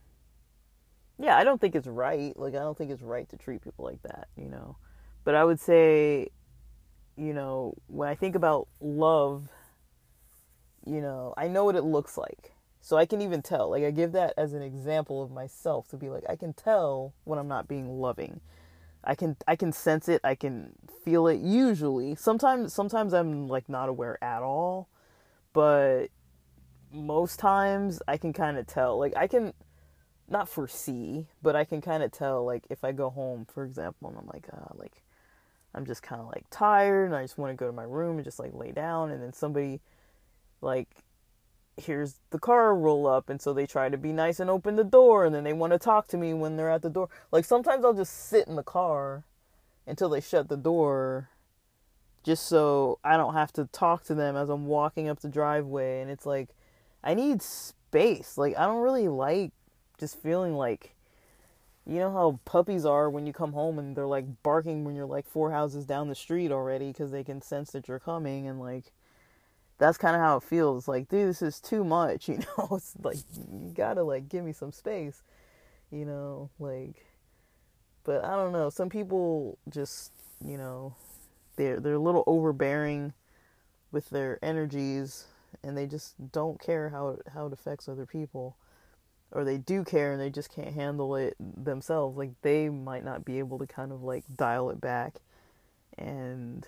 yeah, I don't think it's right. Like, I don't think it's right to treat people like that, you know. But I would say, you know, when I think about love, you know, I know what it looks like. So I can even tell. Like, I give that as an example of myself to be like, I can tell when I'm not being loving. I can I can sense it. I can feel it usually. Sometimes sometimes I'm like not aware at all, but most times I can kind of tell. Like I can not foresee, but I can kind of tell like if I go home, for example, and I'm like uh like I'm just kind of like tired and I just want to go to my room and just like lay down and then somebody like here's the car roll up and so they try to be nice and open the door and then they want to talk to me when they're at the door. Like sometimes i'll just sit in the car until they shut the door just so i don't have to talk to them as i'm walking up the driveway and it's like i need space. Like i don't really like just feeling like you know how puppies are when you come home and they're like barking when you're like four houses down the street already because they can sense that you're coming and like that's kind of how it feels. Like, dude, this is too much, you know? It's like, you gotta, like, give me some space, you know? Like, but I don't know. Some people just, you know, they're, they're a little overbearing with their energies and they just don't care how how it affects other people. Or they do care and they just can't handle it themselves. Like, they might not be able to kind of, like, dial it back. And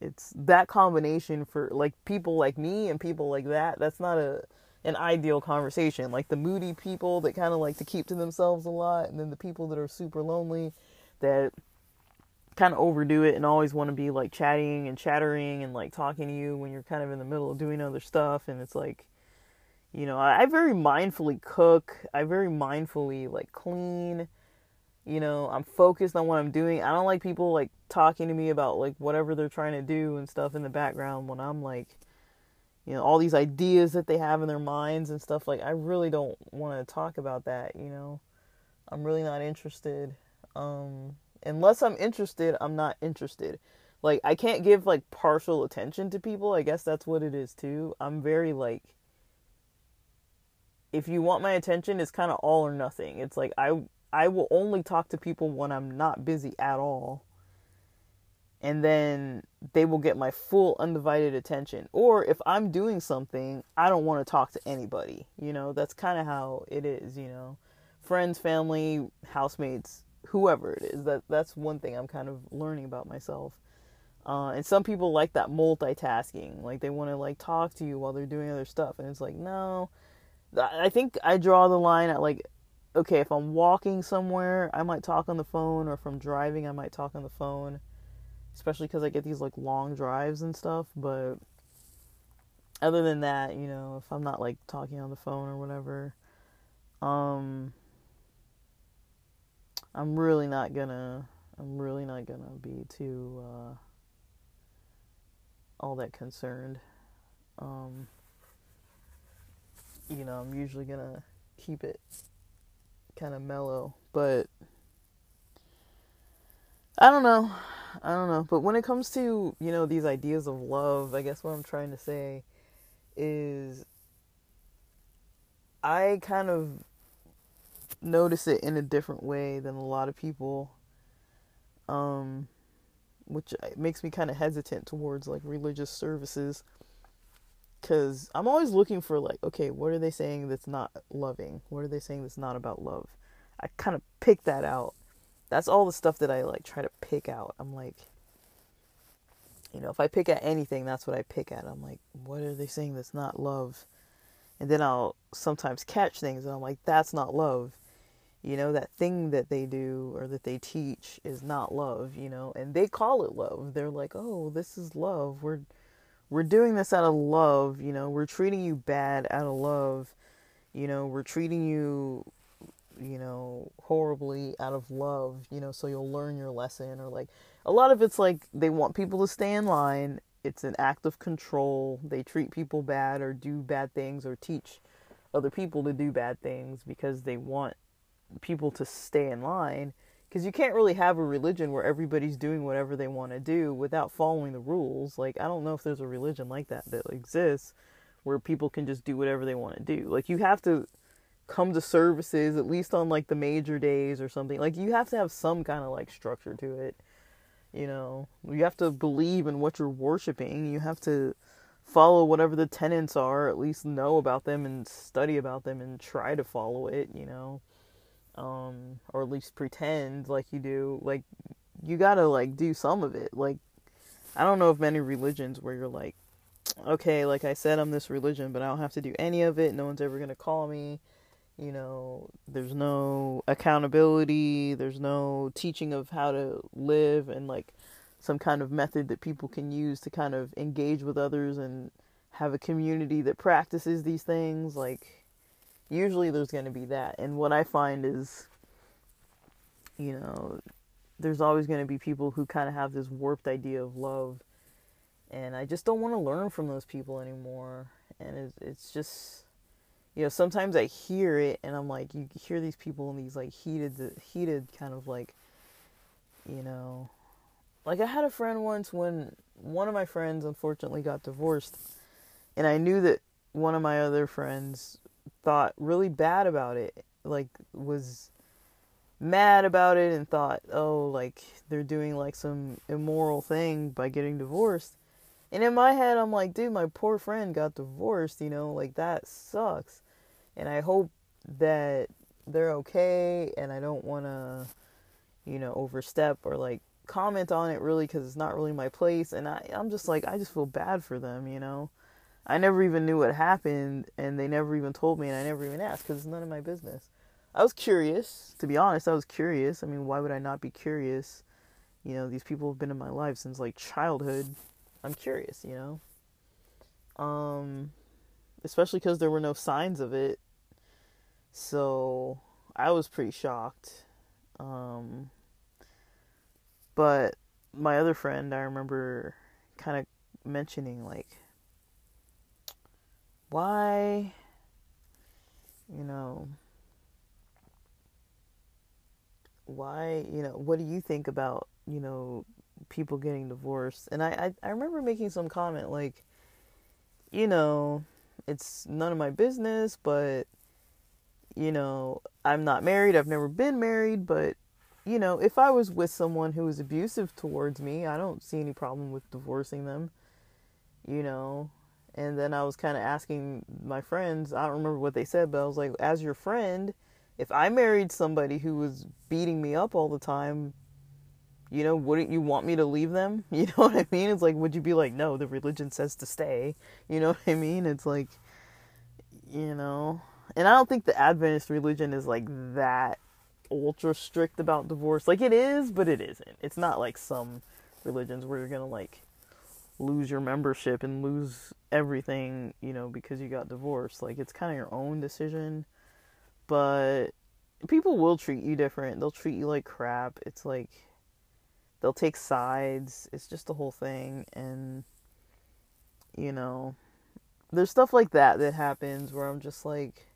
it's that combination for like people like me and people like that that's not a an ideal conversation. Like the moody people that kind of like to keep to themselves a lot and then the people that are super lonely that kind of overdo it and always want to be like chatting and chattering and like talking to you when you're kind of in the middle of doing other stuff. And it's like you know I, I very mindfully cook. I very mindfully like clean. You know i'm focused on what i'm doing. I don't like people like talking to me about like whatever they're trying to do and stuff in the background when i'm like you know all these ideas that they have in their minds and stuff like i really don't want to talk about that you know? I'm really not interested um unless i'm interested i'm not interested. Like i can't give like partial attention to people i guess that's what it is too. I'm very like if you want my attention it's kind of all or nothing. It's like i I will only talk to people when I'm not busy at all. And then they will get my full undivided attention. Or if I'm doing something, I don't want to talk to anybody. You know, that's kind of how it is, you know. Friends, family, housemates, whoever it is. That that's one thing I'm kind of learning about myself. Uh, and some people like that multitasking, like they want to like talk to you while they're doing other stuff, and it's like no. I think I draw the line at like okay, if I'm walking somewhere, I might talk on the phone, or if I'm driving, I might talk on the phone, especially because I get these like long drives and stuff. But other than that, you know, if I'm not like talking on the phone or whatever, um, I'm really not gonna, I'm really not gonna be too, uh, all that concerned. Um, you know, I'm usually gonna keep it kind of mellow, but I don't know. I don't know. But when it comes to, you know, these ideas of love, I guess what I'm trying to say is I kind of notice it in a different way than a lot of people. Um which makes me kind of hesitant towards like religious services because I'm always looking for like, okay, what are they saying that's not loving? What are they saying that's not about love? I kind of pick that out. That's all the stuff that I like try to pick out. I'm like, you know, if I pick at anything, that's what I pick at. I'm like, what are they saying that's not love? And then I'll sometimes catch things and I'm like, that's not love. You know, that thing that they do or that they teach is not love, you know, and they call it love. They're like, oh, this is love. We're we're doing this out of love, you know, we're treating you bad out of love, you know, we're treating you, you know, horribly out of love, you know, so you'll learn your lesson. Or like, a lot of it's like they want people to stay in line. It's an act of control. They treat people bad or do bad things or teach other people to do bad things because they want people to stay in line because you can't really have a religion where everybody's doing whatever they want to do without following the rules. Like I don't know if there's a religion like that that exists where people can just do whatever they want to do. Like you have to come to services at least on like the major days or something. Like you have to have some kind of like structure to it. You know, you have to believe in what you're worshiping. You have to follow whatever the tenets are, at least know about them and study about them and try to follow it, you know um, or at least pretend like you do. Like you gotta like do some of it. Like I don't know of many religions where you're like, okay, like I said, I'm this religion, but I don't have to do any of it. No one's ever gonna call me. You know, there's no accountability. There's no teaching of how to live and like some kind of method that people can use to kind of engage with others and have a community that practices these things. Like usually there's going to be that. And what I find is, you know, there's always going to be people who kind of have this warped idea of love. And I just don't want to learn from those people anymore. And it's, it's just, you know, sometimes I hear it and I'm like, you hear these people in these like heated, heated kind of like, you know, like I had a friend once when one of my friends unfortunately got divorced. And I knew that one of my other friends thought really bad about it. Like was mad about it and thought, "Oh, like they're doing like some immoral thing by getting divorced." And in my head, I'm like, "Dude, my poor friend got divorced, you know, like that sucks." And I hope that they're okay and I don't want to you know, overstep or like comment on it really cuz it's not really my place and I I'm just like I just feel bad for them, you know. I never even knew what happened, and they never even told me, and I never even asked because it's none of my business. I was curious, to be honest. I was curious. I mean, why would I not be curious? You know, these people have been in my life since like childhood. I'm curious, you know. Um, especially because there were no signs of it. So I was pretty shocked. Um, but my other friend, I remember kind of mentioning like why, you know, why, you know, what do you think about, you know, people getting divorced? And I, I, I remember making some comment like, you know, it's none of my business, but, you know, I'm not married, I've never been married, but, you know, if I was with someone who was abusive towards me, I don't see any problem with divorcing them. You know, and then I was kind of asking my friends, I don't remember what they said, but I was like, as your friend, if I married somebody who was beating me up all the time, you know, wouldn't you want me to leave them? You know what I mean? It's like, would you be like, no, the religion says to stay? You know what I mean? It's like, you know, and I don't think the Adventist religion is like that ultra strict about divorce. Like it is, but it isn't. It's not like some religions where you're gonna like lose your membership and lose everything, you know, because you got divorced. Like it's kind of your own decision, but people will treat you different. They'll treat you like crap. It's like they'll take sides. It's just the whole thing and you know, there's stuff like that that happens where I'm just like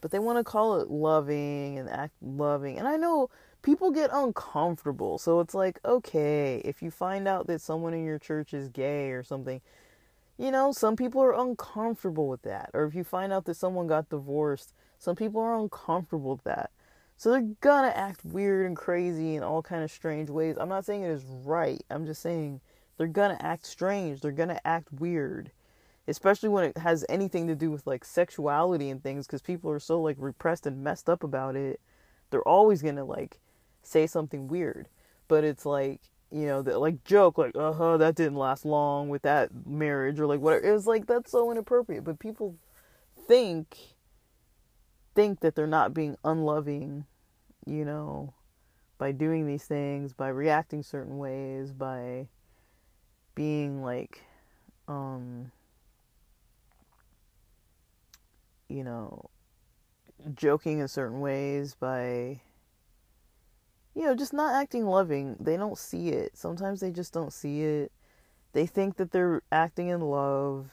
but they want to call it loving and act loving. And I know people get uncomfortable. So it's like, okay, if you find out that someone in your church is gay or something, you know, some people are uncomfortable with that. Or if you find out that someone got divorced, some people are uncomfortable with that. So they're gonna act weird and crazy in all kind of strange ways. I'm not saying it is right. I'm just saying they're gonna act strange. They're gonna act weird. Especially when it has anything to do with like sexuality and things because people are so like repressed and messed up about it they're always gonna like say something weird. But it's like you know the like joke like uh-huh that didn't last long with that marriage or like whatever. It was like that's so inappropriate. But people think think that they're not being unloving you know by doing these things by reacting certain ways by being like um you know, joking in certain ways by you know, just not acting loving. They don't see it. Sometimes they just don't see it. They think that they're acting in love.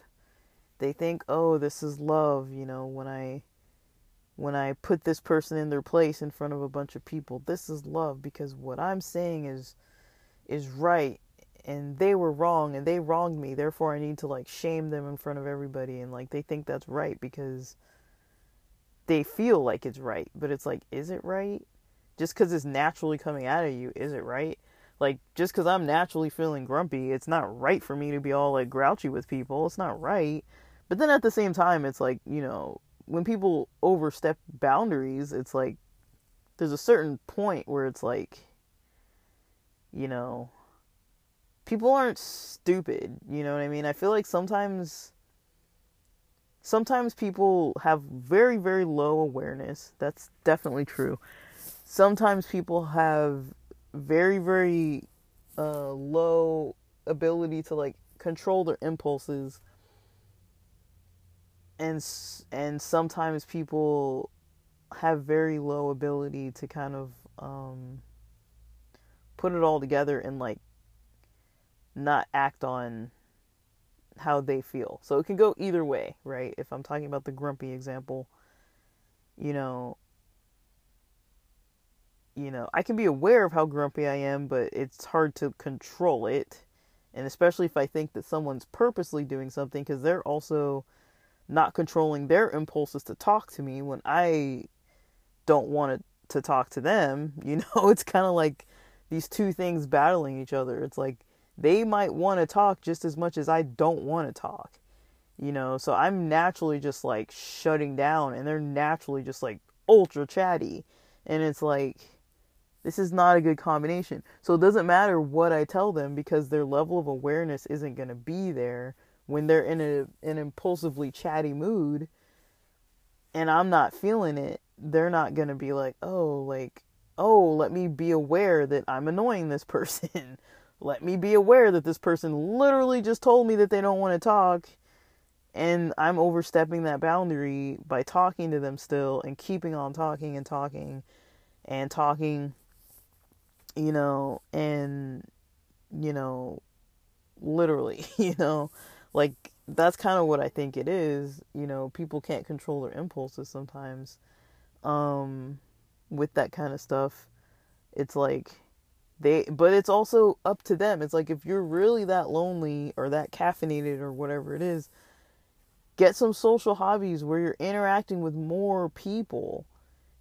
They think, "Oh, this is love," you know, when I when I put this person in their place in front of a bunch of people. This is love because what I'm saying is is right and they were wrong and they wronged me. Therefore i need to like shame them in front of everybody and like they think that's right because they feel like it's right. But it's like is it right? Just because it's naturally coming out of you is it right? Like just because i'm naturally feeling grumpy it's not right for me to be all like grouchy with people. It's not right. But then at the same time it's like you know when people overstep boundaries it's like there's a certain point where it's like you know people aren't stupid, you know what I mean? I feel like sometimes sometimes people have very very low awareness. That's definitely true. Sometimes people have very very uh, low ability to like control their impulses and and sometimes people have very low ability to kind of um, put it all together and like not act on how they feel. So it can go either way, right? If I'm talking about the grumpy example, you know, you know, I can be aware of how grumpy I am, but it's hard to control it. And especially if I think that someone's purposely doing something because they're also not controlling their impulses to talk to me when I don't want to talk to them, you know, it's kind of like these two things battling each other. It's like they might want to talk just as much as I don't want to talk. You know, so I'm naturally just like shutting down and they're naturally just like ultra chatty. And it's like this is not a good combination. So it doesn't matter what I tell them because their level of awareness isn't going to be there when they're in a an impulsively chatty mood and I'm not feeling it. They're not going to be like, "Oh, like, oh, let me be aware that I'm annoying this person." Let me be aware that this person literally just told me that they don't want to talk and I'm overstepping that boundary by talking to them still and keeping on talking and talking and talking you know and you know literally you know? Like that's kind of what I think it is you know people can't control their impulses sometimes um with that kind of stuff. It's like they but it's also up to them. It's like if you're really that lonely or that caffeinated or whatever it is get some social hobbies where you're interacting with more people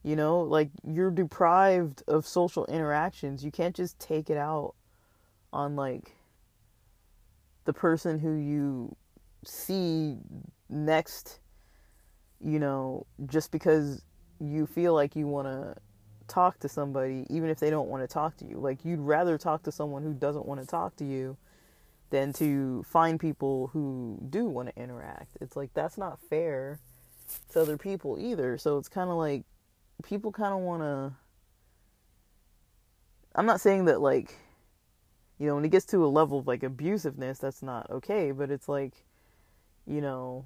you know? Like you're deprived of social interactions. You can't just take it out on like the person who you see next you know just because you feel like you want to talk to somebody even if they don't want to talk to you. Like you'd rather talk to someone who doesn't want to talk to you than to find people who do want to interact. It's like that's not fair to other people either. So it's kind of like people kind of want to I'm not saying that like you know, when it gets to a level of like abusiveness, that's not okay, but it's like you know,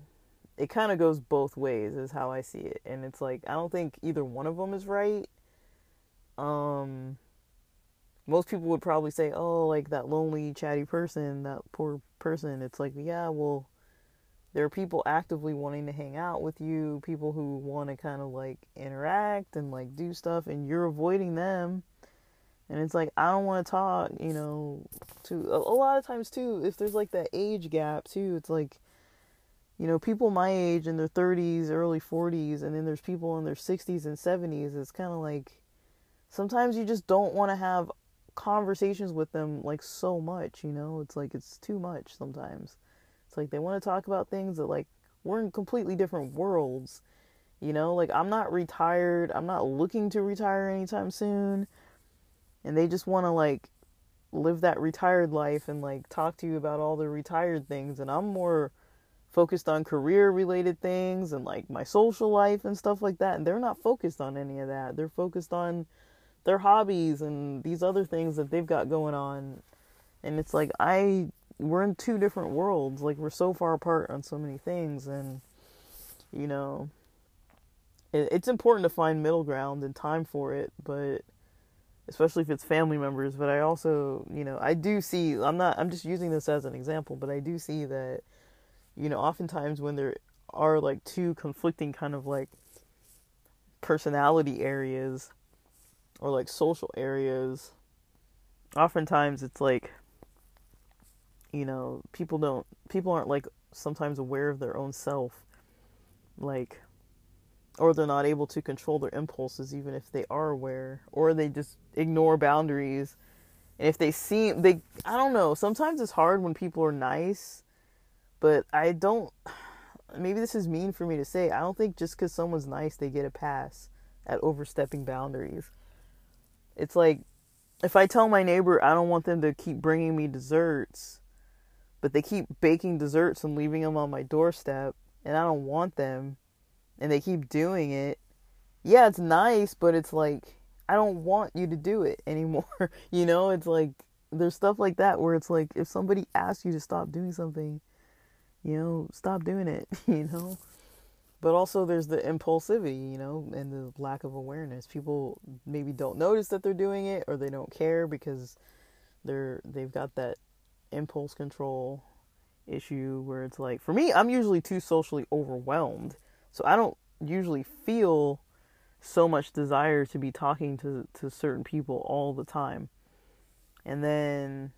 it kind of goes both ways is how I see it. And it's like I don't think either one of them is right um most people would probably say, "Oh, like that lonely, chatty person, that poor person." It's like, yeah, well, there are people actively wanting to hang out with you, people who want to kind of like interact and like do stuff, and you're avoiding them. And it's like I don't want to talk, you know. To a, a lot of times too, if there's like that age gap too, it's like, you know, people my age in their 30s, early 40s, and then there's people in their 60s and 70s. It's kind of like sometimes you just don't want to have conversations with them like so much, you know? It's like it's too much sometimes. It's like they want to talk about things that like we're in completely different worlds. You know, like I'm not retired. I'm not looking to retire anytime soon. And they just want to like live that retired life and like talk to you about all the retired things and I'm more focused on career related things and like my social life and stuff like that and they're not focused on any of that. They're focused on their hobbies and these other things that they've got going on. And it's like I we're in two different worlds. Like we're so far apart on so many things and you know it, it's important to find middle ground and time for it, but especially if it's family members, but I also, you know, I do see I'm not I'm just using this as an example, but I do see that you know, oftentimes when there are like two conflicting kind of like personality areas or like social areas, oftentimes it's like you know, people don't people aren't like sometimes aware of their own self like or they're not able to control their impulses even if they are aware or they just ignore boundaries. And if they seem they i don't know sometimes it's hard when people are nice but i don't maybe this is mean for me to say i don't think just because someone's nice they get a pass at overstepping boundaries it's like if i tell my neighbor i don't want them to keep bringing me desserts but they keep baking desserts and leaving them on my doorstep and i don't want them and they keep doing it, yeah, it's nice, but it's like I don't want you to do it anymore. you know, it's like there's stuff like that where it's like if somebody asks you to stop doing something, you know, stop doing it, you know. But also there's the impulsivity, you know, and the lack of awareness. People maybe don't notice that they're doing it or they don't care because they're they've got that impulse control issue where it's like for me, I'm usually too socially overwhelmed so I don't usually feel so much desire to be talking to, to certain people all the time. And then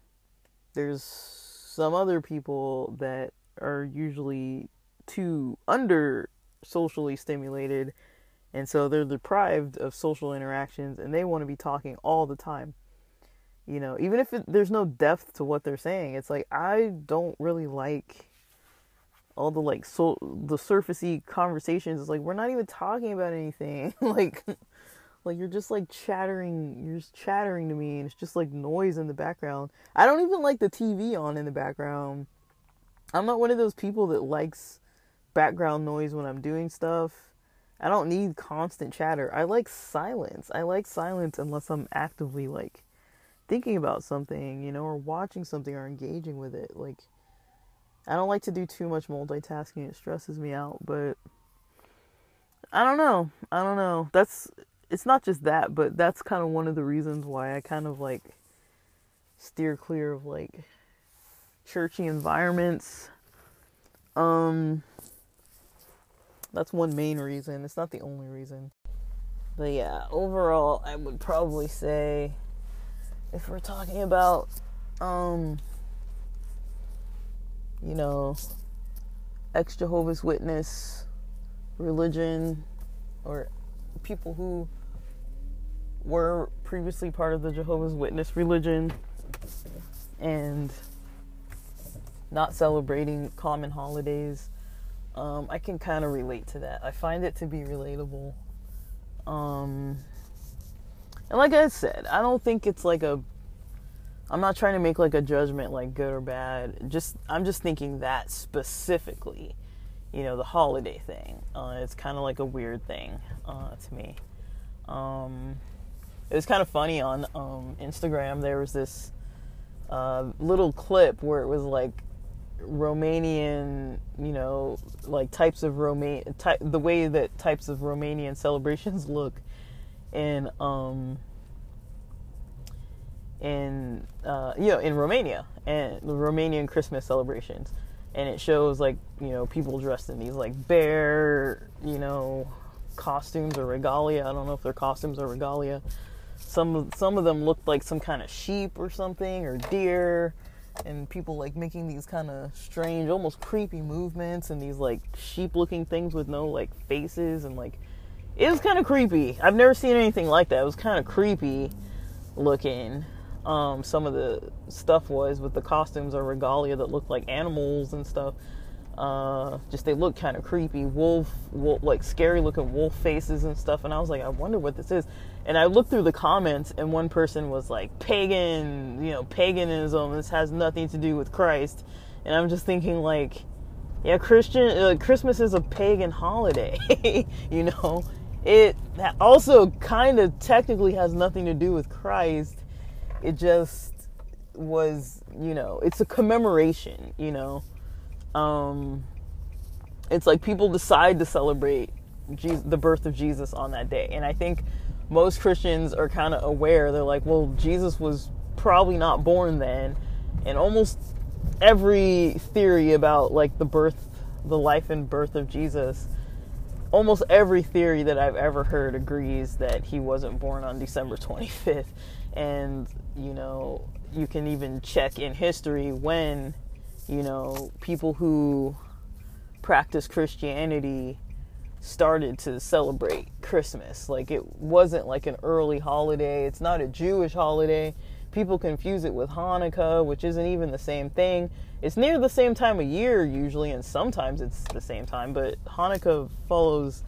there's some other people that are usually too under socially stimulated and so they're deprived of social interactions and they want to be talking all the time. You know even if it, there's no depth to what they're saying it's like i don't really like all the like so the surfacey conversations. Is like we're not even talking about anything. Like like you're just like chattering you're just chattering to me and it's just like noise in the background. I don't even like the tv on in the background. I'm not one of those people that likes background noise when i'm doing stuff i don't need constant chatter i like silence i like silence unless i'm actively like thinking about something you know or watching something or engaging with it like I don't like to do too much multitasking. It stresses me out, but I don't know. I don't know. That's it's not just that, but that's kind of one of the reasons why I kind of like steer clear of like churchy environments. Um that's one main reason. It's not the only reason. But yeah, overall I would probably say if we're talking about um you know, ex Jehovah's Witness religion or people who were previously part of the Jehovah's Witness religion and not celebrating common holidays. Um, I can kind of relate to that. I find it to be relatable. Um, and like I said, I don't think it's like a I'm not trying to make like a judgment like good or bad. Just I'm just thinking that specifically, you know, the holiday thing. Uh, it's kind of like a weird thing uh, to me. Um, it was kind of funny on um, Instagram. There was this uh, little clip where it was like Romanian, you know, like types of Roman, type, the way that types of Romanian celebrations look, and um, in uh, you know in Romania and the Romanian Christmas celebrations, and it shows like you know people dressed in these like bear you know costumes or regalia. I don't know if they're costumes or regalia. Some some of them looked like some kind of sheep or something or deer, and people like making these kind of strange, almost creepy movements and these like sheep-looking things with no like faces and like it was kind of creepy. I've never seen anything like that. It was kind of creepy looking um, some of the stuff was with the costumes or regalia that looked like animals and stuff. Uh, just they look kind of creepy, wolf, wolf, like scary looking wolf faces and stuff. And I was like, I wonder what this is. And I looked through the comments, and one person was like, pagan, you know, paganism. This has nothing to do with Christ. And I'm just thinking, like, yeah, Christian uh, Christmas is a pagan holiday. you know, it also kind of technically has nothing to do with Christ. It just was, you know, it's a commemoration. You know um, it's like people decide to celebrate Jesus, the birth of Jesus on that day. And I think most Christians are kind of aware. They're like, well, Jesus was probably not born then. And almost every theory about like the birth, the life and birth of Jesus, almost every theory that I've ever heard agrees that he wasn't born on December 25th. And, you know, you can even check in history when you know, people who practice Christianity started to celebrate Christmas. Like it wasn't like an early holiday. It's not a Jewish holiday. People confuse it with Hanukkah, which isn't even the same thing. It's near the same time of year usually, and sometimes it's the same time. But Hanukkah follows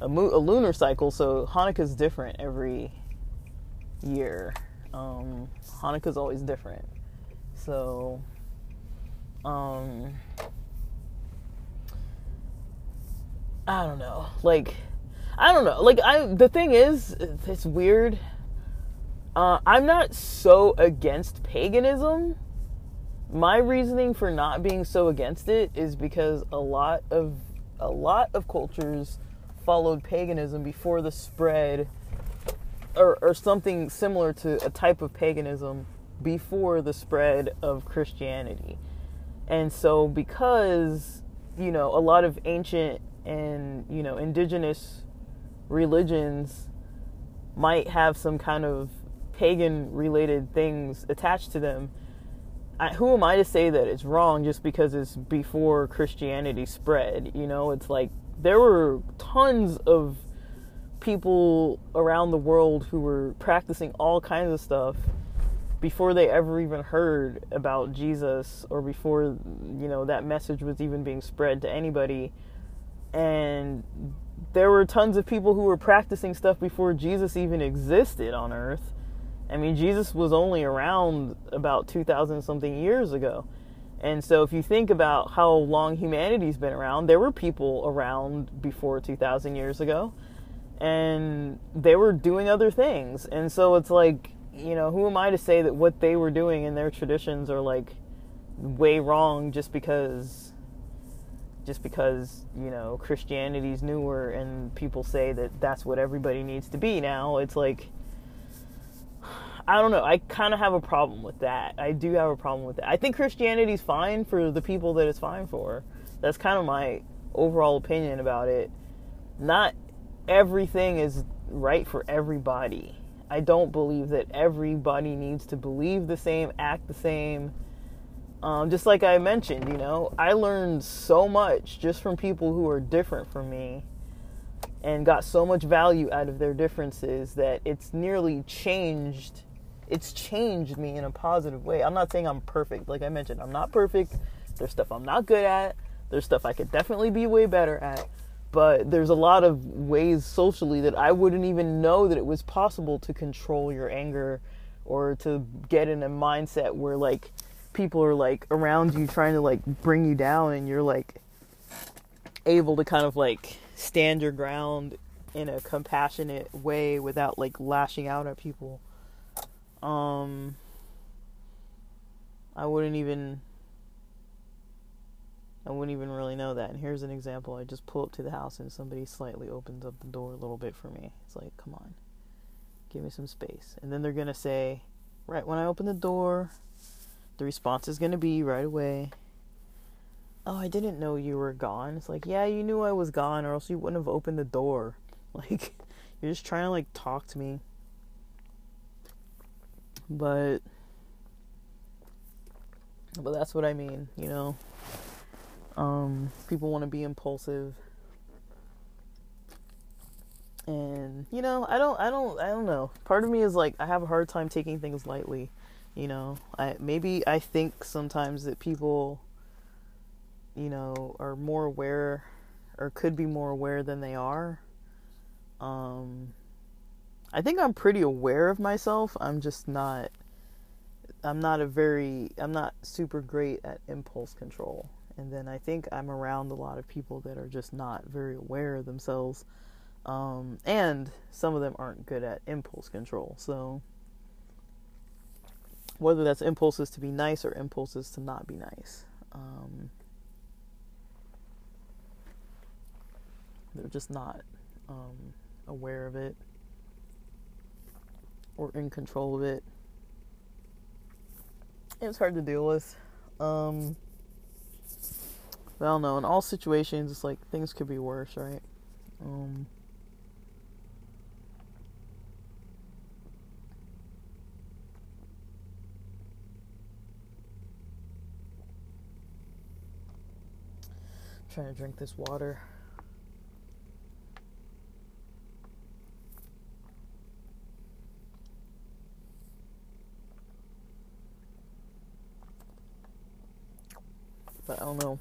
a, mo- a lunar cycle, so Hanukkah's different every year. Um, Hanukkah's always different. So um I don't know. Like I don't know. Like I the thing is it's weird. Uh I'm not so against paganism. My reasoning for not being so against it is because a lot of a lot of cultures followed paganism before the spread or, or something similar to a type of paganism before the spread of Christianity. And so, because, you know, a lot of ancient and, you know, indigenous religions might have some kind of pagan related things attached to them, I, who am I to say that it's wrong just because it's before Christianity spread? You know, it's like there were tons of people around the world who were practicing all kinds of stuff before they ever even heard about Jesus or before you know that message was even being spread to anybody and there were tons of people who were practicing stuff before Jesus even existed on earth. I mean, Jesus was only around about 2000 something years ago. And so if you think about how long humanity's been around, there were people around before 2000 years ago and they were doing other things. And so it's like you know, who am I to say that what they were doing in their traditions are like way wrong just because just because, you know, Christianity's newer and people say that that's what everybody needs to be now. It's like I don't know. I kind of have a problem with that. I do have a problem with that. I think Christianity's fine for the people that it's fine for. That's kind of my overall opinion about it. Not everything is right for everybody I don't believe that everybody needs to believe the same, act the same. Um, just like I mentioned, you know, I learned so much just from people who are different from me and got so much value out of their differences that it's nearly changed. It's changed me in a positive way. I'm not saying I'm perfect. Like I mentioned, I'm not perfect. There's stuff I'm not good at. There's stuff I could definitely be way better at but there's a lot of ways socially that I wouldn't even know that it was possible to control your anger or to get in a mindset where like people are like around you trying to like bring you down and you're like able to kind of like stand your ground in a compassionate way without like lashing out at people. Um I wouldn't even I wouldn't even really know that. And here's an example. I just pull up to the house and somebody slightly opens up the door a little bit for me. It's like, come on, give me some space. And then they're going to say, right when I open the door, the response is going to be right away, oh, I didn't know you were gone. It's like, yeah, you knew I was gone or else you wouldn't have opened the door. Like, you're just trying to, like, talk to me. But, but that's what I mean, you know? Um, people want to be impulsive. And you know, I don't I don't I don't know. Part of me is like I have a hard time taking things lightly. You know, I maybe I think sometimes that people you know, are more aware or could be more aware than they are. Um, I think I'm pretty aware of myself. I'm just not I'm not a very I'm not super great at impulse control. And then I think I'm around a lot of people that are just not very aware of themselves. Um, and some of them aren't good at impulse control. So whether that's impulses to be nice or impulses to not be nice. Um, they're just not um, aware of it or in control of it. It's hard to deal with. Don't know. In all situations, it's like things could be worse, right? Um, trying to drink this water. But I don't know.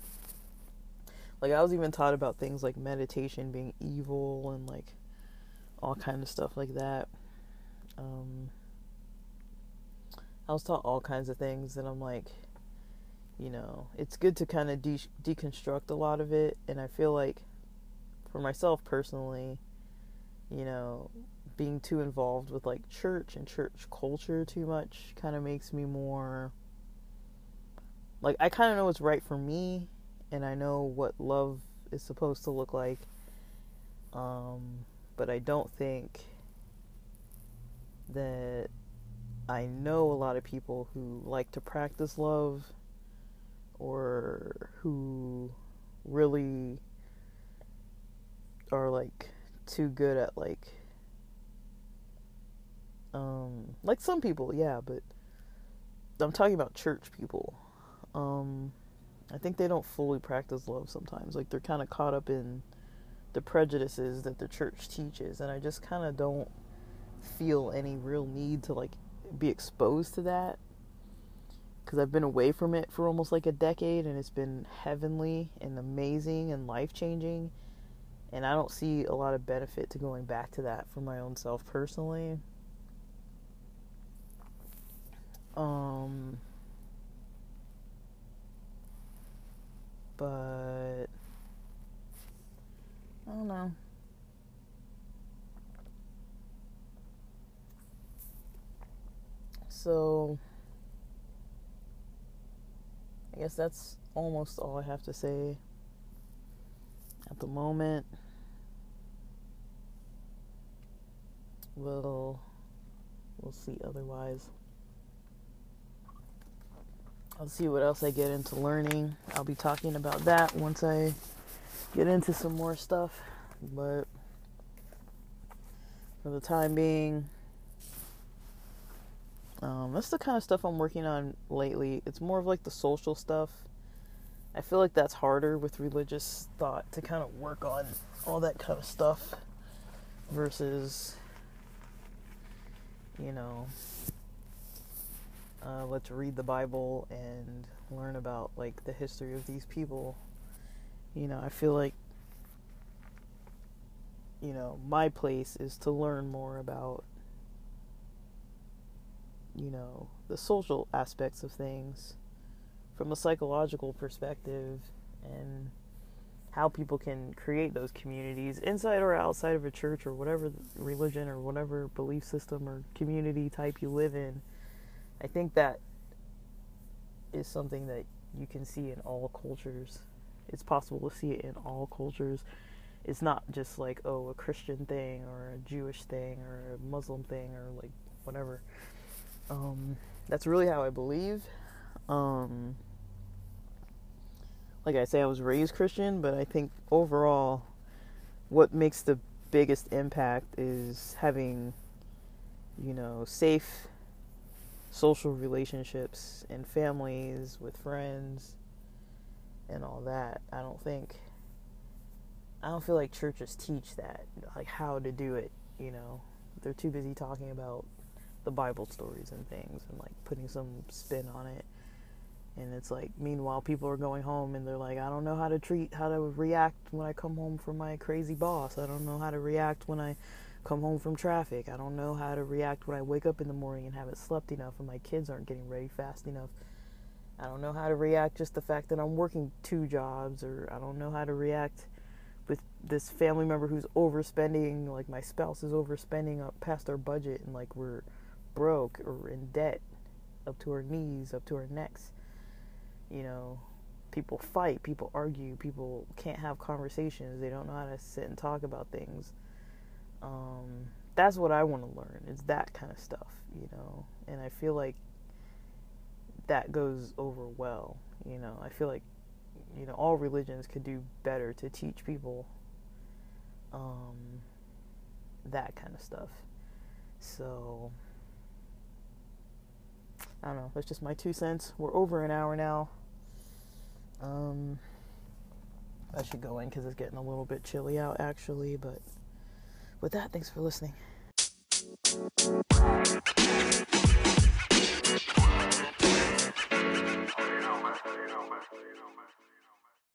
Like I was even taught about things like meditation being evil and like all kind of stuff like that. Um, I was taught all kinds of things, and I'm like, you know, it's good to kind of de- deconstruct a lot of it. And I feel like, for myself personally, you know, being too involved with like church and church culture too much kind of makes me more like I kind of know what's right for me and I know what love is supposed to look like um but I don't think that I know a lot of people who like to practice love or who really are like too good at like um like some people yeah but I'm talking about church people. Um, I think they don't fully practice love sometimes. Like they're kind of caught up in the prejudices that the church teaches, and I just kind of don't feel any real need to like be exposed to that because I've been away from it for almost like a decade, and it's been heavenly and amazing and life changing. And I don't see a lot of benefit to going back to that for my own self personally. Um, but I don't know. So I guess that's almost all I have to say at the moment. We'll we'll see otherwise. I'll see what else I get into learning. I'll be talking about that once I get into some more stuff. But for the time being, um, that's the kind of stuff I'm working on lately. It's more of like the social stuff. I feel like that's harder with religious thought to kind of work on all that kind of stuff versus, you know, uh, let's read the Bible and learn about like the history of these people. You know, I feel like you know, my place is to learn more about you know, the social aspects of things from a psychological perspective and how people can create those communities inside or outside of a church or whatever religion or whatever belief system or community type you live in I think that is something that you can see in all cultures. It's possible to see it in all cultures. It's not just like, oh, a Christian thing or a Jewish thing or a Muslim thing or like whatever. Um, that's really how I believe. Um, like I say, I was raised Christian, but I think overall, what makes the biggest impact is having, you know, safe social relationships and families with friends and all that. I don't think I don't feel like churches teach that, like how to do it, you know. They're too busy talking about the Bible stories and things and like putting some spin on it. And it's like, meanwhile, people are going home and they're like, I don't know how to treat, how to react when I come home from my crazy boss. I don't know how to react when I come home from traffic. I don't know how to react when I wake up in the morning and haven't slept enough and my kids aren't getting ready fast enough. I don't know how to react just the fact that I'm working two jobs, or I don't know how to react with this family member who's overspending, like my spouse is overspending up past our budget and like we're broke or in debt up to our knees, up to our necks. You know, people fight, people argue, people can't have conversations, they don't know how to sit and talk about things. Um, that's what I want to learn. It's that kind of stuff, you know. And I feel like that goes over well. You know, I feel like you know all religions could do better to teach people um, that kind of stuff. So I don't know. That's just my two cents. We're over an hour now. Um, I should go in because it's getting a little bit chilly out, actually. But with that, thanks for listening.